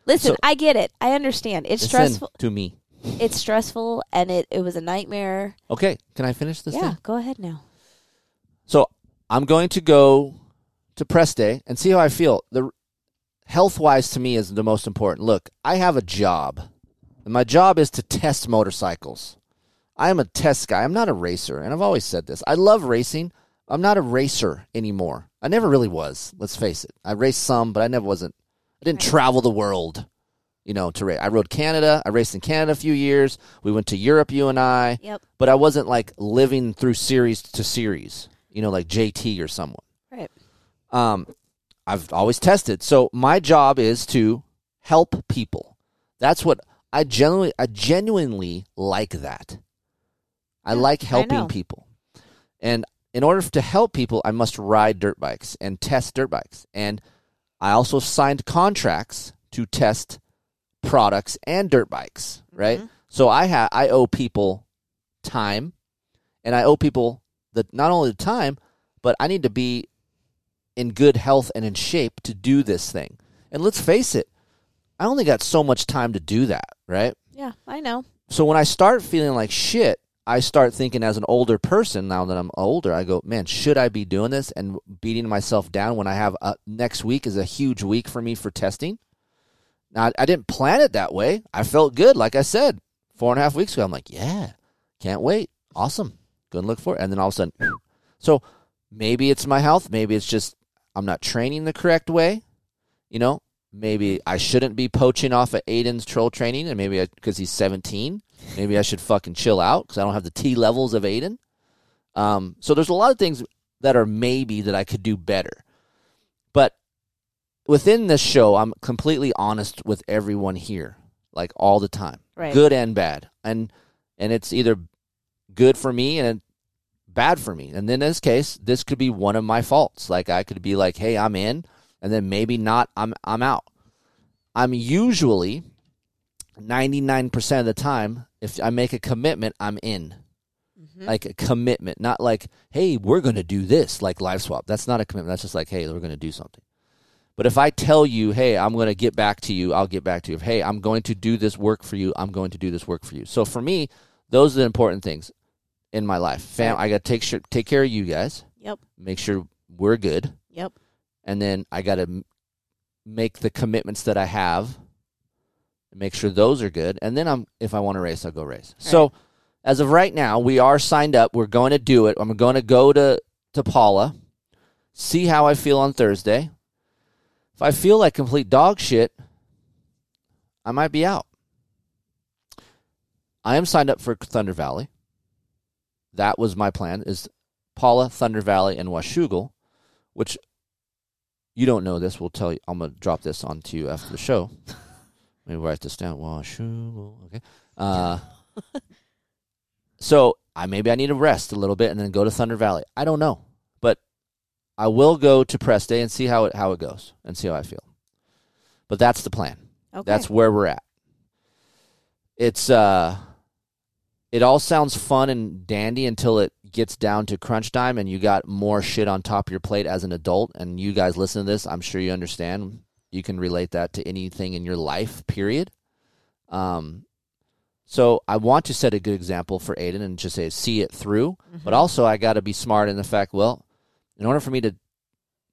Listen, So- I get it. I understand. It's Listen stressful. to me. It's stressful, and it it was a nightmare. Okay, can I finish this yeah, thing? go ahead now. So I'm going to go to press day and see how I feel. The health wise to me is the most important. Look, I have a job, and my job is to test motorcycles. I am a test guy. I'm not a racer, and I've always said this. I love racing. I'm not a racer anymore. I never really was. Let's face it. I raced some, but I never wasn't. I didn't travel the world, you know, to race. I rode Canada. I raced in Canada a few years. We went to Europe, you and I. Yep. But I wasn't like living through series to series, you know, like JT or someone. Right. Um, I've always tested. So my job is to help people. That's what I genuinely, I genuinely like that. I Yeah, like helping know. people. And in order to help people, I must ride dirt bikes and test dirt bikes. And I also signed contracts to test products and dirt bikes, right? Mm-hmm. So I ha- I owe people time and I owe people the not only the time, but I need to be in good health and in shape to do this thing. And let's face it, I only got so much time to do that, right? Yeah, I know. So when I start feeling like shit, I start thinking as an older person now that I'm older, I go, man, should I be doing this and beating myself down when I have a, next week is a huge week for me for testing? Now, I, I didn't plan it that way. I felt good, like I said, four and a half weeks ago. I'm like, yeah, can't wait. Awesome. Go and look for it. And then all of a sudden, so maybe it's my health. Maybe it's just I'm not training the correct way. You know, maybe I shouldn't be poaching off of Aiden's troll training, and maybe because he's 17, maybe I should fucking chill out because I don't have the T levels of Aiden. Um, so there's a lot of things that are maybe that I could do better, but within this show, I'm completely honest with everyone here, like all the time, Right. good and bad, and and it's either good for me and bad for me. And then in this case, this could be one of my faults. Like I could be like, "Hey, I'm in," and then maybe not. I'm I'm out. I'm usually 99% of the time if I make a commitment, I'm in. Mm-hmm. Like a commitment, not like, "Hey, we're going to do this," like live swap. That's not a commitment. That's just like, "Hey, we're going to do something." But if I tell you, "Hey, I'm going to get back to you," I'll get back to you. If, "Hey, I'm going to do this work for you," I'm going to do this work for you. So for me, those are the important things in my life. Fam, I got to take sure, take care of you guys. Yep. Make sure we're good, Yep. And then I got to make the commitments that I have. Make sure those are good, and then I'm if I want to race, I'll go race. So, as of right now, we are signed up. We're going to do it. I'm going to go to to Pala, see how I feel on Thursday. If I feel like complete dog shit, I might be out. I am signed up for Thunder Valley. That was my plan is Pala, Thunder Valley, and Washougal, which you don't know this. We'll tell you. I'm going to drop this onto you after the show. Let me write this down. Washougal. Okay. Uh, so I maybe I need to rest a little bit and then go to Thunder Valley. I don't know, but I will go to press day and see how it how it goes and see how I feel. But that's the plan. Okay. That's where we're at. It's uh it all sounds fun and dandy until it gets down to crunch time and you got more shit on top of your plate as an adult and you guys listen to this, I'm sure you understand. You can relate that to anything in your life, period. Um so I want to set a good example for Aiden and just say see it through, but also I got to be smart in the fact, well, in order for me to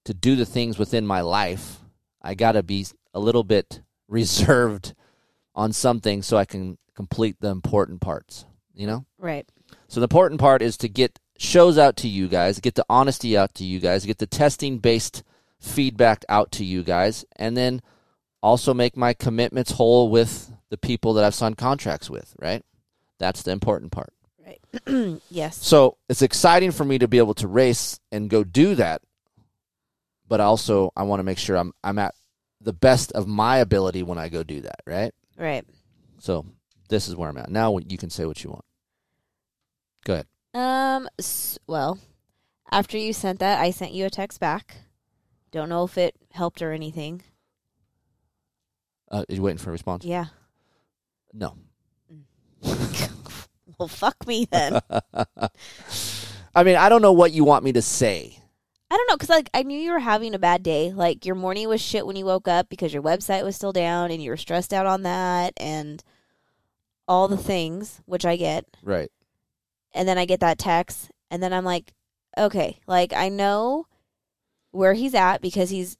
to do the things within my life, I got to be a little bit reserved on something so I can complete the important parts, you know? Right. So the important part is to get shows out to you guys, get the honesty out to you guys, get the testing based feedback out to you guys, and then also make my commitments whole with the people that I've signed contracts with, right? That's the important part. Right. yes. So it's exciting for me to be able to race and go do that, but also I want to make sure I'm I'm at the best of my ability when I go do that, right? Right. So this is where I'm at. Now you can say what you want. Go ahead. Um. s- Well, after you sent that, I sent you a text back. Don't know if it helped or anything. Uh, are you waiting for a response? Yeah. No. well, fuck me then. I mean, I don't know what you want me to say. I don't know because like I knew you were having a bad day. Like your morning was shit when you woke up because your website was still down and you were stressed out on that and all the things, which I get. Right. And then I get that text, and then I'm like, okay, like I know where he's at because he's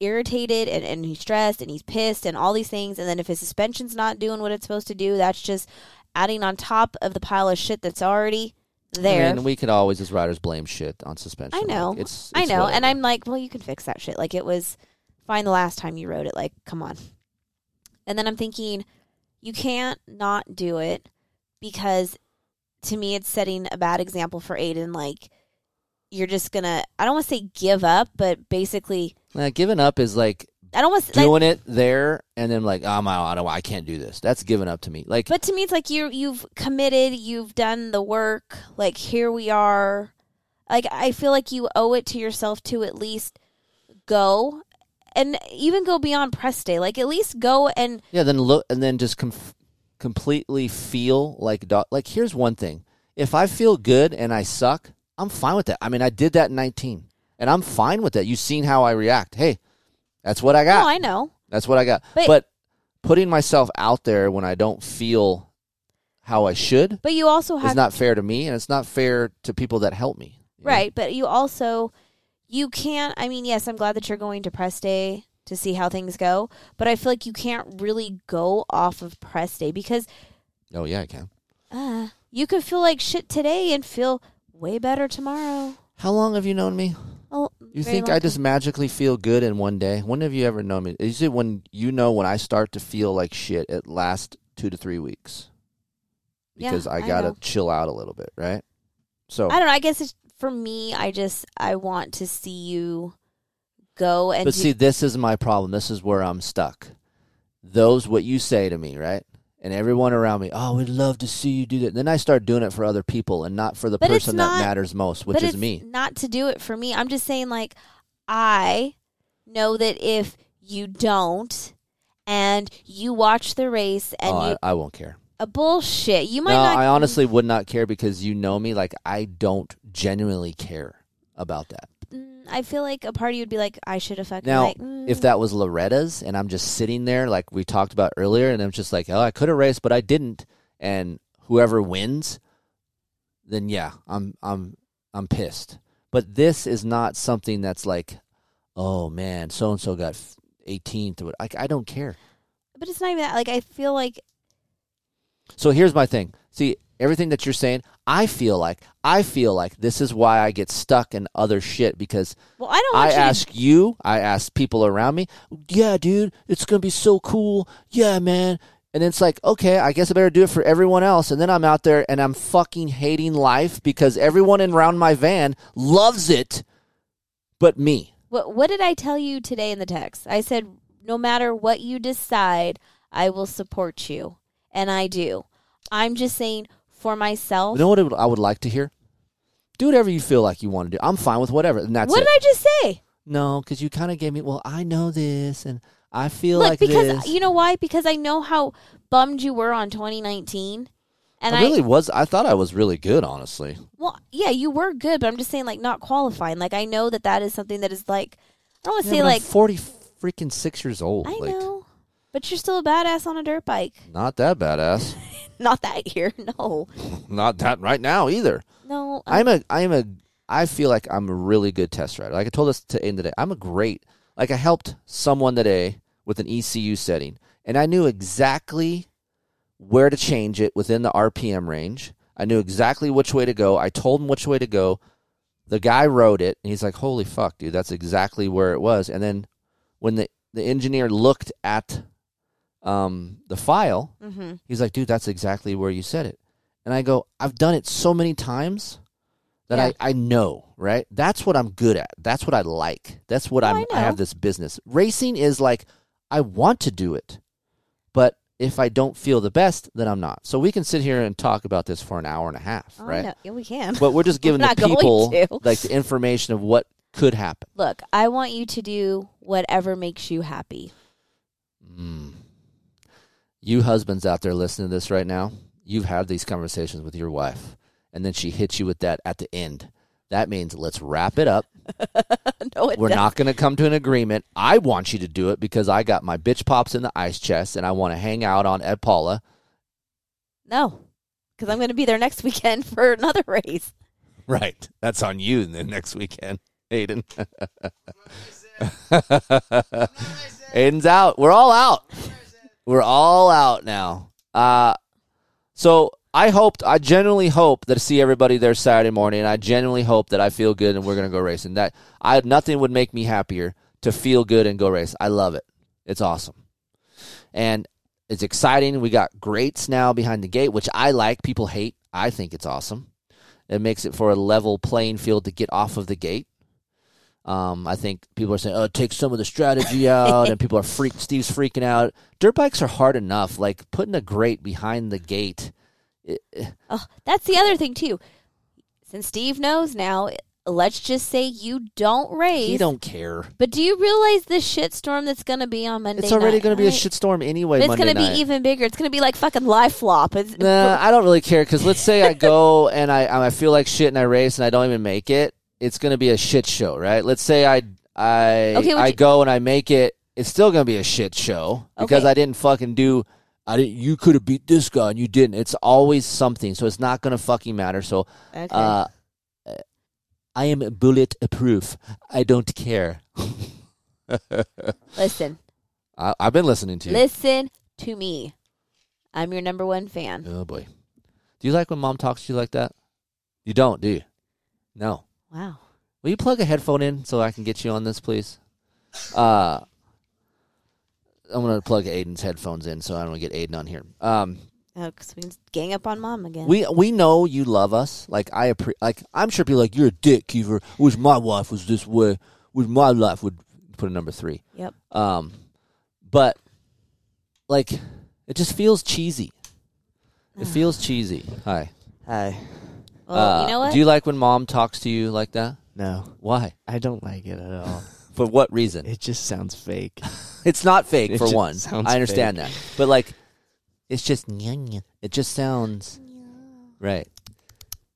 irritated and, and he's stressed and he's pissed and all these things. And then if his suspension's not doing what it's supposed to do, that's just adding on top of the pile of shit that's already there. I mean, we could always, as riders, blame shit on suspension. I know. Like, it's, I know. whatever. And I'm like, well, you can fix that shit. Like it was fine the last time you wrote it. Like, come on. And then I'm thinking, you can't not do it because to me it's setting a bad example for Aiden. Like you're just gonna I don't want to say give up, but basically Nah, giving up is like I don't want to like, doing it there and then like, oh, I'm out. I don't. I can't do this. That's giving up to me. Like, But to me, it's like you you've committed, you've done the work. Like here we are. Like I feel like you owe it to yourself to at least go, and even go beyond press day. Like at least go and yeah. Then look and then just com- completely feel like do- like. Here's one thing: if I feel good and I suck, I'm fine with that. I mean, I did that in 19, and I'm fine with that. You've seen how I react. Hey, that's what I got. no, I know. That's what I got. But- But, putting myself out there when I don't feel how I should But you also have is not fair to me, and it's not fair to people that help me. you know? right. But you also you can't. I mean, yes, I'm glad that you're going to press day to see how things go. But I feel like you can't really go off of press day because Oh yeah, I can. uh, you could feel like shit today and feel way better tomorrow. How long have you known me? Oh, You think I just magically feel good in one day? When have you ever known me? Is it when you know when I start to feel like shit? It lasts two to three weeks Yeah, because I I gotta know. chill out a little bit, right? So, I don't know. I guess it's, for me, I just I want to see you go and but do- see, this is my problem. This is where I'm stuck. Those what you say to me, right? And everyone around me, oh, we'd love to see you do that. Then I start doing it for other people and not for the But it's person not- that matters most, which but is it's me. Not to do it for me. I'm just saying, like I know that if you don't and you watch the race and oh, you I, I won't care. a bullshit, you might no, not. I honestly would not care because you know me. Like I don't genuinely care about that. Mm, I feel like a party would be like, I should have fucking Now, like, mm. if that was Loretta's and I'm just sitting there like we talked about earlier, and I'm just like, oh, I could have raced, but I didn't, and whoever wins, then yeah, I'm I'm I'm pissed. But this is not something that's like, oh man, so and so got 18th. Or like I don't care. but it's not even that. Like I feel like So here's my thing. See, everything that you're saying, I feel like I feel like this is why I get stuck in other shit because well, I don't I you to ask you, I ask people around me, yeah, dude, it's gonna be so cool. Yeah, man. And it's like, okay, I guess I better do it for everyone else. And then I'm out there and I'm fucking hating life because everyone in around my van loves it, but me. What What did I tell you today in the text? I said, no matter what you decide, I will support you, and I do. I'm just saying for myself. You know what I would, I would like to hear? Do whatever you feel like you want to do. I'm fine with whatever, and that's what it. did I just say? No, because you kind of gave me. Well, I know this, and I feel Look, like because this. you know why? Because I know how bummed you were on 2019, and I I, really was. I thought I was really good, honestly. well, yeah, you were good, but I'm just saying, like, not qualifying. Like, I know that that is something that is like, I don't want to Yeah, say but I'm like, forty freaking six years old. I like, know, but you're still a badass on a dirt bike. Not that badass. Not that year, no, Not that right now either. no. Um, I'm a. I'm a. I feel like I'm a really good test rider. Like I told us to end the day, I'm a great. Like I helped someone today with an ECU setting, and I knew exactly where to change it within the RPM range. I knew exactly which way to go. I told him which way to go. The guy wrote it, and he's like, "Holy fuck, dude! That's exactly where it was." And then when the the engineer looked at um, the file, hmm He's like, dude, that's exactly where you said it. And I go, I've done it so many times that Yeah. I, I know, right? That's what I'm good at. That's what I like. That's what Oh, I'm I I have this business. Racing is like I want to do it. But if I don't feel the best, then I'm not. So we can sit here and talk about this for an hour and a half, Oh, right? no. Yeah, we can. But we're just We're giving the people like the information of what could happen. Look, I want you to do whatever makes you happy. Mm. You husbands out there listening to this right now, you've had these conversations with your wife, and then she hits you with that at the end. That means let's wrap it up. no, it We're doesn't. not going to come to an agreement. I want you to do it because I got my bitch pops in the ice chest, and I want to hang out on Ed Pala. No, because I'm going to be there next weekend for another race. Right. That's on you then next weekend, Aiden. Aiden's out. We're all out. We're all out now. Uh, so I hoped, I genuinely hope that I see everybody there Saturday morning, and I genuinely hope that I feel good and we're going to go racing. That I nothing would make me happier to feel good and go race. I love it. It's awesome, and it's exciting. We got grates now behind the gate, which I like. People hate. I think it's awesome. It makes it for a level playing field to get off of the gate. Um, I think people are saying, "Oh, take some of the strategy out," and people are freak. Steve's freaking out. Dirt bikes are hard enough. Like putting a grate behind the gate. it- Oh, that's the other thing too. Since Steve knows now, let's just say you don't race. he don't care. But do you realize the shitstorm that's going to be on Monday? It's already going to be a right? shitstorm anyway. But it's going to be even bigger. It's going to be like fucking life flop. It's, Nah, I don't really care because let's say I go and I I feel like shit and I race and I don't even make it. It's gonna be a shit show, right? Let's say I I Okay, I you- go and I make it. It's still gonna be a shit show because Okay. I didn't fucking do. I didn't. You could have beat this guy and you didn't. It's always something, so it's not gonna fucking matter. So, Okay. uh, I am bulletproof. I don't care. listen, I, I've been listening to you. listen to me. I'm your number one fan. Oh boy, do you like when mom talks to you like that? You don't, do you? No. Wow. Will you plug a headphone in so I can get you on this, please? Uh, I'm gonna plug Aiden's headphones in so I don't get Aiden on here. Um, oh, because we can gang up on mom again. we we know you love us. Like I appre- like I'm sure people are like you're a dick, Keefer. Wish my wife was this way. Wish my life would put a number three. Yep. Um, but like it just feels cheesy. It feels cheesy. Hi. Hi. Well, Uh, you know what? Do you like when mom talks to you like that? No, Why? I don't like it at all. For what reason? It just sounds fake. It's not fake It for just one. sounds I understand fake. that, but like, it's just nya, nya. it just sounds right,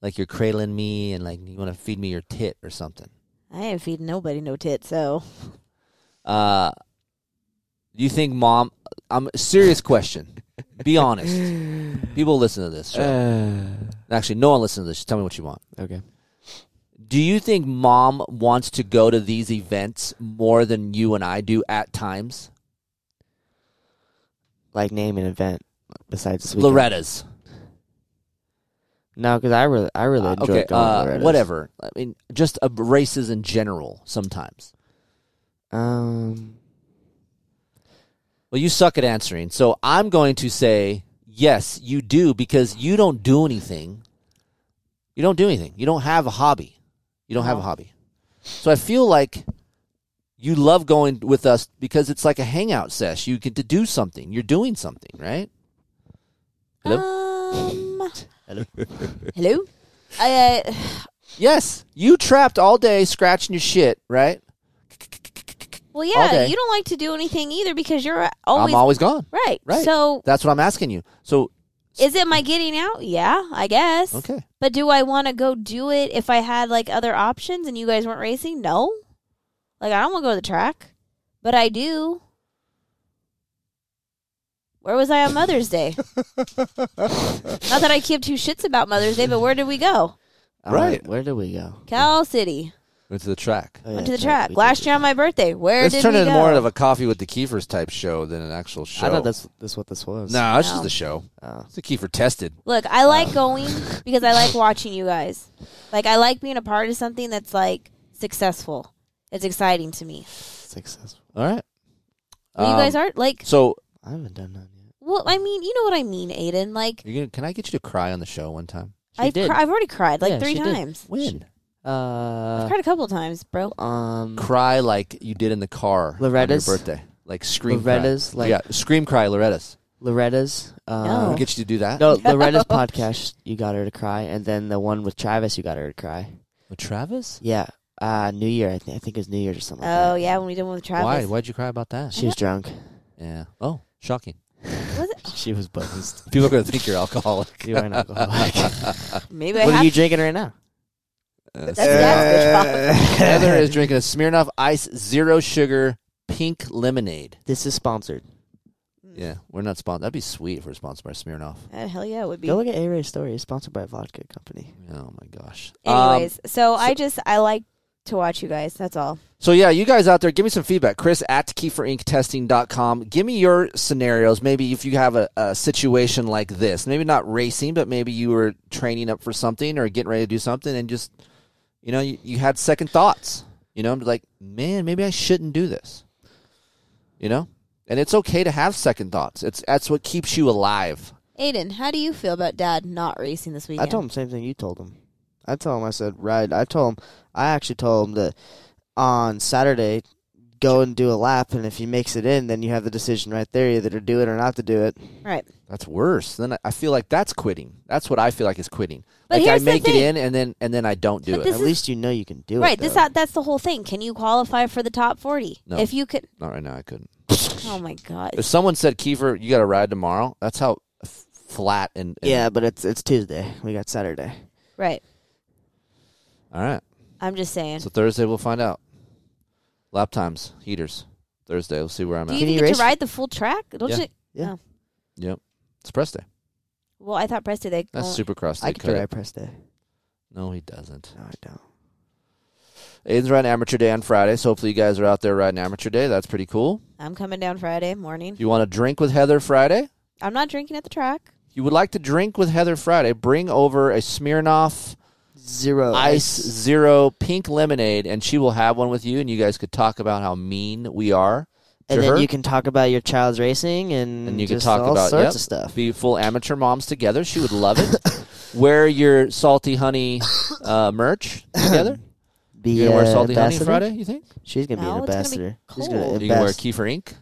like you're cradling me and like you want to feed me your tit or something. I ain't feeding nobody no tit, so Uh, do you think mom? I'm serious question. Be honest. People listen to this. Show. Uh, Actually, no one listens to this. Just tell me what you want. okay. Do you think mom wants to go to these events more than you and I do at times? Like name an event besides this weekend. Loretta's. No, because I really, I really Uh, enjoy okay, going to uh, Loretta's. whatever. I mean, just uh, races in general. Sometimes. Um, Well, you suck at answering, so I'm going to say yes, you do because you don't do anything. You don't do anything. You don't have a hobby. You don't have a hobby. So I feel like you love going with us because it's like a hangout sesh. You get to do something. You're doing something, right? Hello. Um, Hello. hello. I, uh, Yes, you trapped all day scratching your shit, right? Well, All yeah, day. you don't like to do anything either because you're always I'm always gone. right. Right. So, That's what I'm asking you. So is it my getting out? Yeah, I guess. okay. But do I want to go do it if I had like other options and you guys weren't racing? No. Like I don't want to go to the track, but I do. Where was I on Mother's Day? Not that I give two shits about Mother's Day, but where did we go? uh, Right. Where did we go? Cal City. Went to the track. Oh, yeah, Went to the track. right, Last year on my birthday. Where Let's did turn we it go? more of a coffee with the Keefers type show than an actual show. I thought that's that's what this was. no, it's No. just a show. Oh. It's a Keefer tested. Look, I like going because I like watching you guys. Like I like being a part of something that's like successful. It's exciting to me. Successful. All right. Well, you Um, guys aren't like, So, I haven't done that yet. well, I mean, you know what I mean, Aiden. Like, you're gonna, can I get you to cry on the show one time? I've did. cri- I've already cried like Yeah, three she did. times. When? I've Uh, cried a couple times, bro. um, cry like you did in the car Loretta's? on your birthday. Like scream Loretta's, cry. like- yeah, scream cry Loretta's. Loretta's. Uh, No. We'll get you to do that. No, Loretta's podcast. You got her to cry, and then the one with Travis, you got her to cry. With Travis? Yeah, uh, New Year. I think I think it was New Year's or something. like Oh that. yeah, when we did one with Travis. Why? Why'd you cry about that? She was drunk. Yeah. Oh, shocking. Was Was it? She was buzzed. People are going to think you're alcoholic. You are an alcoholic. Maybe I what have. are you drinking right now? Uh, That's dad's bitch. Heather is drinking a Smirnoff Ice Zero Sugar Pink Lemonade. This is sponsored. Yeah, we're not sponsored. That'd be sweet if we're sponsored by Smirnoff. Uh, hell yeah, it would be. Go look at A Ray's story. It's sponsored by a vodka company. Oh my gosh. Um, Anyways, so, I just I like to watch you guys. That's all. So yeah, you guys out there, give me some feedback. Kris at KeeferIncTesting.com. Give me your scenarios. Maybe if you have a, a situation like this, maybe not racing, but maybe you were training up for something or getting ready to do something, and just you know you, you had second thoughts. You know, I'm like man, maybe I shouldn't do this. You know, and it's okay to have second thoughts. It's that's what keeps you alive. Aiden, how do you feel about Dad not racing this weekend? I told him the same thing you told him. I told him I said ride. I told him I actually told him that on Saturday go and do a lap, and if he makes it in, then you have the decision right there either to do it or not to do it. Right. That's worse. Then I- I feel like that's quitting. That's what I feel like is quitting. But like I here's the make it in and then and then I don't do But it. At is- least you know you can do right. it. Right. This though. that, that's the whole thing. Can you qualify for the top forty? No. If you could. Not right now. I couldn't. Oh my god. If someone said, Keefer, you got to ride tomorrow, that's how flat and, and- yeah, but it's it's Tuesday. We got Saturday. Right. All right. I'm just saying. So Thursday we'll find out. Lap times, heaters. Thursday we'll see where I'm do at. you Can even you get race? to ride the full track? Don't Yeah. you? Yeah. Oh. Yep. It's press day. Well, I thought Preston they. That's only- Supercross. I They get cut it. ride press day. No, he doesn't. No, I don't. Aiden's riding amateur day on Friday, so hopefully you guys are out there riding amateur day. That's pretty cool. I'm coming down Friday morning. You want to drink with Heather Friday? I'm not drinking at the track. You would like to drink with Heather Friday? Bring over a Smirnoff Zero Ice Zero Pink Lemonade, and she will have one with you, and you guys could talk about how mean we are. And then her. you can talk about your child's racing and, and you can talk all about sorts yep, of stuff. Be full amateur moms together. She would love it. Wear your salty honey uh, merch together. Be You gonna wear salty honey? Friday? You think? She's gonna be an it's gonna be ambassador. She's gonna cold. You gonna wear a ambas- Keefer Inc.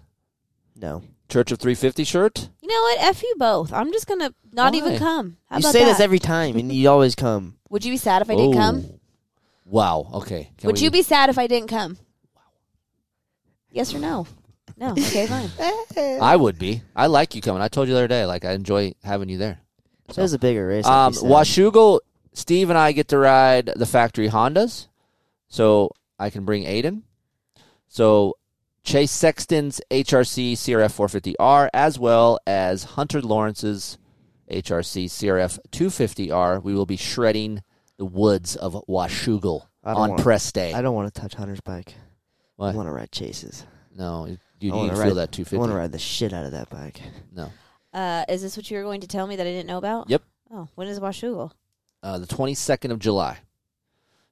No. Church of 350 shirt? You know what? F you both. I'm just gonna not Why? even come. How you about say that? this every time, and you always come. Would you be sad if I didn't come? Oh. Wow. Okay. Can Would we- you be sad if I didn't come? Yes or no? No. Okay, fine. I would be. I like you coming. I told you the other day. Like I enjoy having you there. It was a bigger race. Um, like you Steve and I get to ride the factory Hondas, so I can bring Aiden. So Chase Sexton's HRC CRF 450R, as well as Hunter Lawrence's HRC CRF 250R. We will be shredding the woods of Washougal on wanna- press day. I don't want to touch Hunter's bike. What? I want to ride Chase's. No, you I need wanna ride, feel that I 250. want to ride the shit out of that bike. No. Uh, is this what you were going to tell me that I didn't know about? Yep. Oh, when is Washougal? uh, the 22nd of July.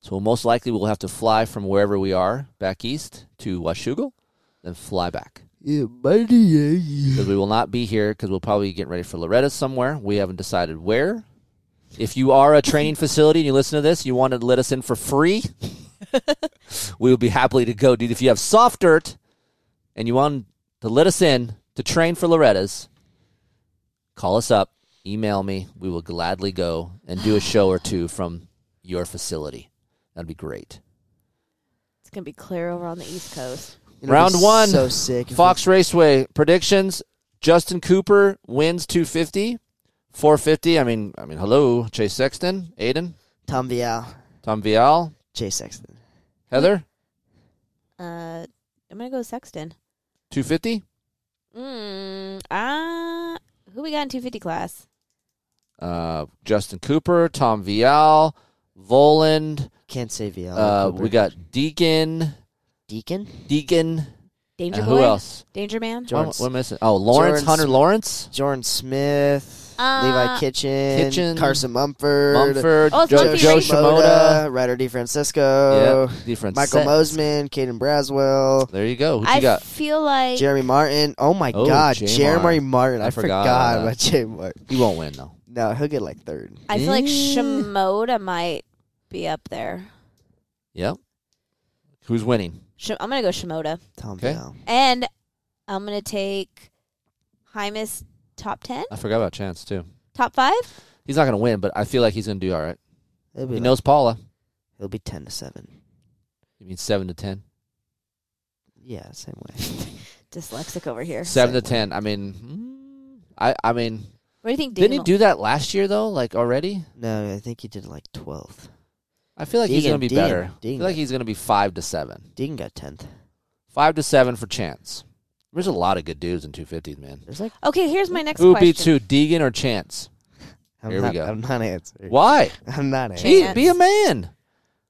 So most likely we'll have to fly from wherever we are back east to Washougal, then fly back. Yeah, buddy. Because we will not be here because we'll probably be getting ready for Loretta somewhere. We haven't decided where. If you are a training facility and you listen to this, you want to let us in for free, we would be happily to go, dude. If you have soft dirt and you want to let us in to train for Loretta's, call us up, email me. We will gladly go and do a show or two from your facility. That'd be great. It's gonna be clear over on the East Coast. It'll Round one, So sick. if Fox Raceway predictions: Justin Cooper wins 250, 450. I mean, I mean, hello, Chase Sexton, Aiden, Tom Vialle, Tom Vialle, Chase Sexton. Heather, Uh, I'm gonna go Sexton. 250. Mm, uh, who we got in 250 class? Uh, Justin Cooper, Tom Vialle, Voland. Can't say Vialle. Uh, Cooper. we got Deacon, Deacon. Deacon. Danger and Boy. who else? Danger Man. What, Jordan- what am I missing? Oh, Lawrence, Jordan Hunter Lawrence, Jordan Smith, Uh, Levi Kitchen, Kitchen, Carson Mumford, Mumford, Oh, it's Joe, Jo Shimoda. Ryder DiFrancesco, Yeah, different. Michael sets. Mosman, Caden Braswell, There you go. Who I you got? feel like Jeremy Martin. Oh my Oh, God, J. Jeremy Martin. Martin. I I, forgot forgot, about about Jeremy Martin. He won't win though. No, he'll get like third. I feel like Eh. Shimoda might be up there. Yep. Who's winning? Sh- I'm gonna go Shimoda, Tom Okay. Vialle. and I'm gonna take Hymas top ten, I forgot about Chance too. top five. He's not going to win, but I feel like he's going to do all right. He'll be He like- knows Pala. He'll be ten to seven. You mean seven to ten? Yeah, same way. Dyslexic over here. Seven to way. ten. I mean, mm, I I mean, What do you think? didn't he Deegan do that last year though? Like already? No, I think he did like twelfth. I feel like he's going to be Deegan- better. I feel like he's going to be five to seven. Deegan got tenth. Five to seven for Chance. There's a lot of good dudes in 250s, man. There's like Okay, here's my next Who question. beats who, Deegan or Chance? I'm Here we not, go. I'm not answering. Why? I'm not Chance. answering. Be, be a man.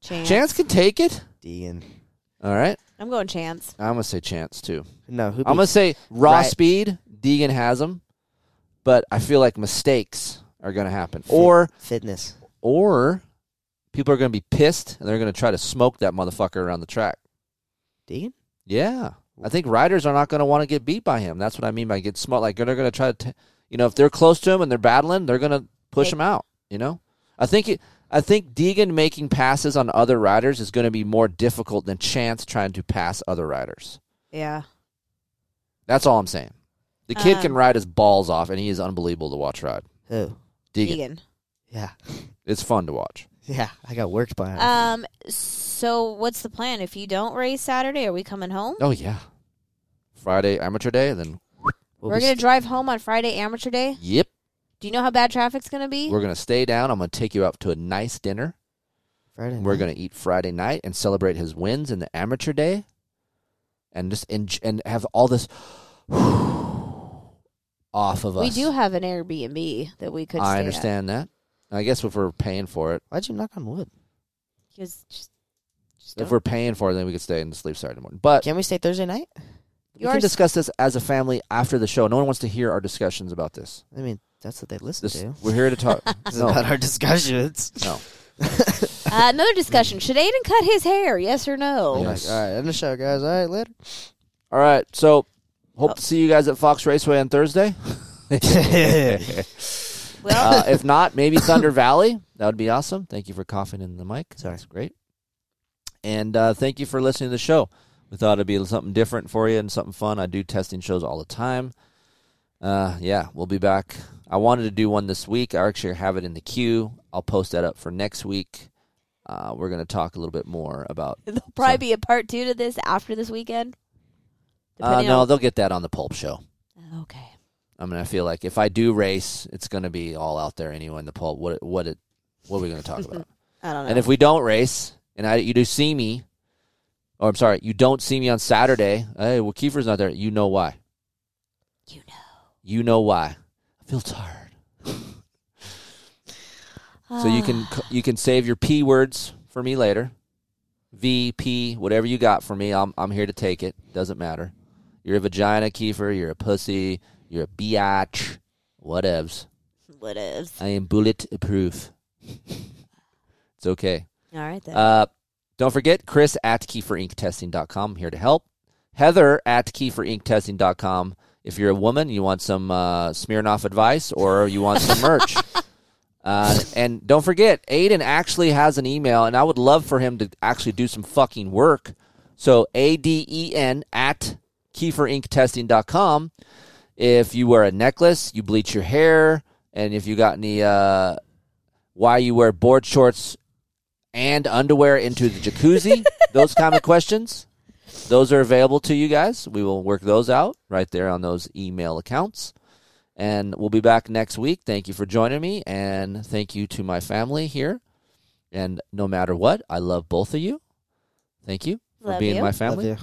Chance. Chance can take it. Deegan. All right. I'm going chance. I'm going to say Chance too. No, who? I'm going to say raw Right. speed. Deegan has him, but I feel like mistakes are going to happen, Fit- or fitness. or people are going to be pissed and they're going to try to smoke that motherfucker around the track. Deegan. Yeah, I think riders are not going to want to get beat by him. That's what I mean by get smoked. Like they're going to try to, t- you know, if they're close to him and they're battling, they're going to push Hey. him out. You know, I think it, I think Deegan making passes on other riders is going to be more difficult than Chance trying to pass other riders. Yeah. That's all I'm saying. The kid can Um, ride his balls off, and he is unbelievable to watch ride. Who? Deegan, Deegan. Yeah. it's fun to watch. Yeah. I got worked by him. Um. So what's the plan? If you don't race Saturday, are we coming home? Oh yeah, Friday amateur day, and then We'll We're gonna st- drive home on Friday amateur day. yep, Do you know how bad traffic's gonna be? we're gonna stay down. I'm gonna take you out to a nice dinner. Friday. We're going to eat Friday night and celebrate his wins in the amateur day, and just and and have all this off of us. we do have an Airbnb that we could. I understand that. I guess if we're paying for it, Why'd you knock on wood? Because just, just if don't- we're paying for it, then we could stay and sleep Saturday morning. But Can we stay Thursday night? we can discuss this as a family after the show. No one wants to hear our discussions about this. I mean, that's what they listen This to. we're here to talk. No, about our discussions. no. uh, another discussion. Should Aiden cut his hair? Yes or no? Oh Yes. all right, end the show, guys. All right, later. All right. So hope to see you guys at Fox Raceway on Thursday. Well, uh, if not, maybe Thunder Valley. That would be awesome. Thank you for coughing in the mic. That's great. And uh, thank you for listening to the show. We thought it'd be something different for you and something fun. I do testing shows all the time. Uh, yeah, we'll be back. I wanted to do one this week. I actually have it in the queue. I'll post that up for next week. Uh, we're going to talk a little bit more about. there'll probably be a part two to this after this weekend. Uh, no, on- they'll get that on the Pulp Show. okay. I mean, I feel like if I do race, it's going to be all out there anyway in the Pulp. What what it what are we going to talk about? I don't know. And if we don't race, and I, you do see me, or I'm sorry, you don't see me on Saturday, hey, well, Keefer's not there. You know why. you know. You know why. I feel tired. so you can ah. you can save your p words for me later. V P whatever you got for me, I'm I'm here to take it. Doesn't matter. You're a vagina, Keefer. You're a pussy. You're a biatch. Whatevs. What is? I am bulletproof. it's okay. All right then. Uh, don't forget, Kris at KeeferIncTesting.com, here to help. Heather at KeeferIncTesting.com. If you're a woman, you want some uh, Smirnoff advice or you want some merch. Uh, and don't forget, Aiden actually has an email, and I would love for him to actually do some fucking work. So, A D E N at KeeferIncTesting.com. If you wear a necklace, you bleach your hair, and if you got any, uh, why you wear board shorts and underwear into the jacuzzi, those kind of questions, those are available to you guys. We will work those out right there on those email accounts. And we'll be back next week. Thank you for joining me, and thank you to my family here. And no matter what, I love both of you. Thank you for Love being you. my family.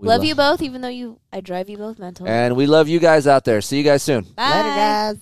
Love you. We love lo- you both, even though you I drive you both mental. And we love you guys out there. See you guys soon. Bye. Later, guys.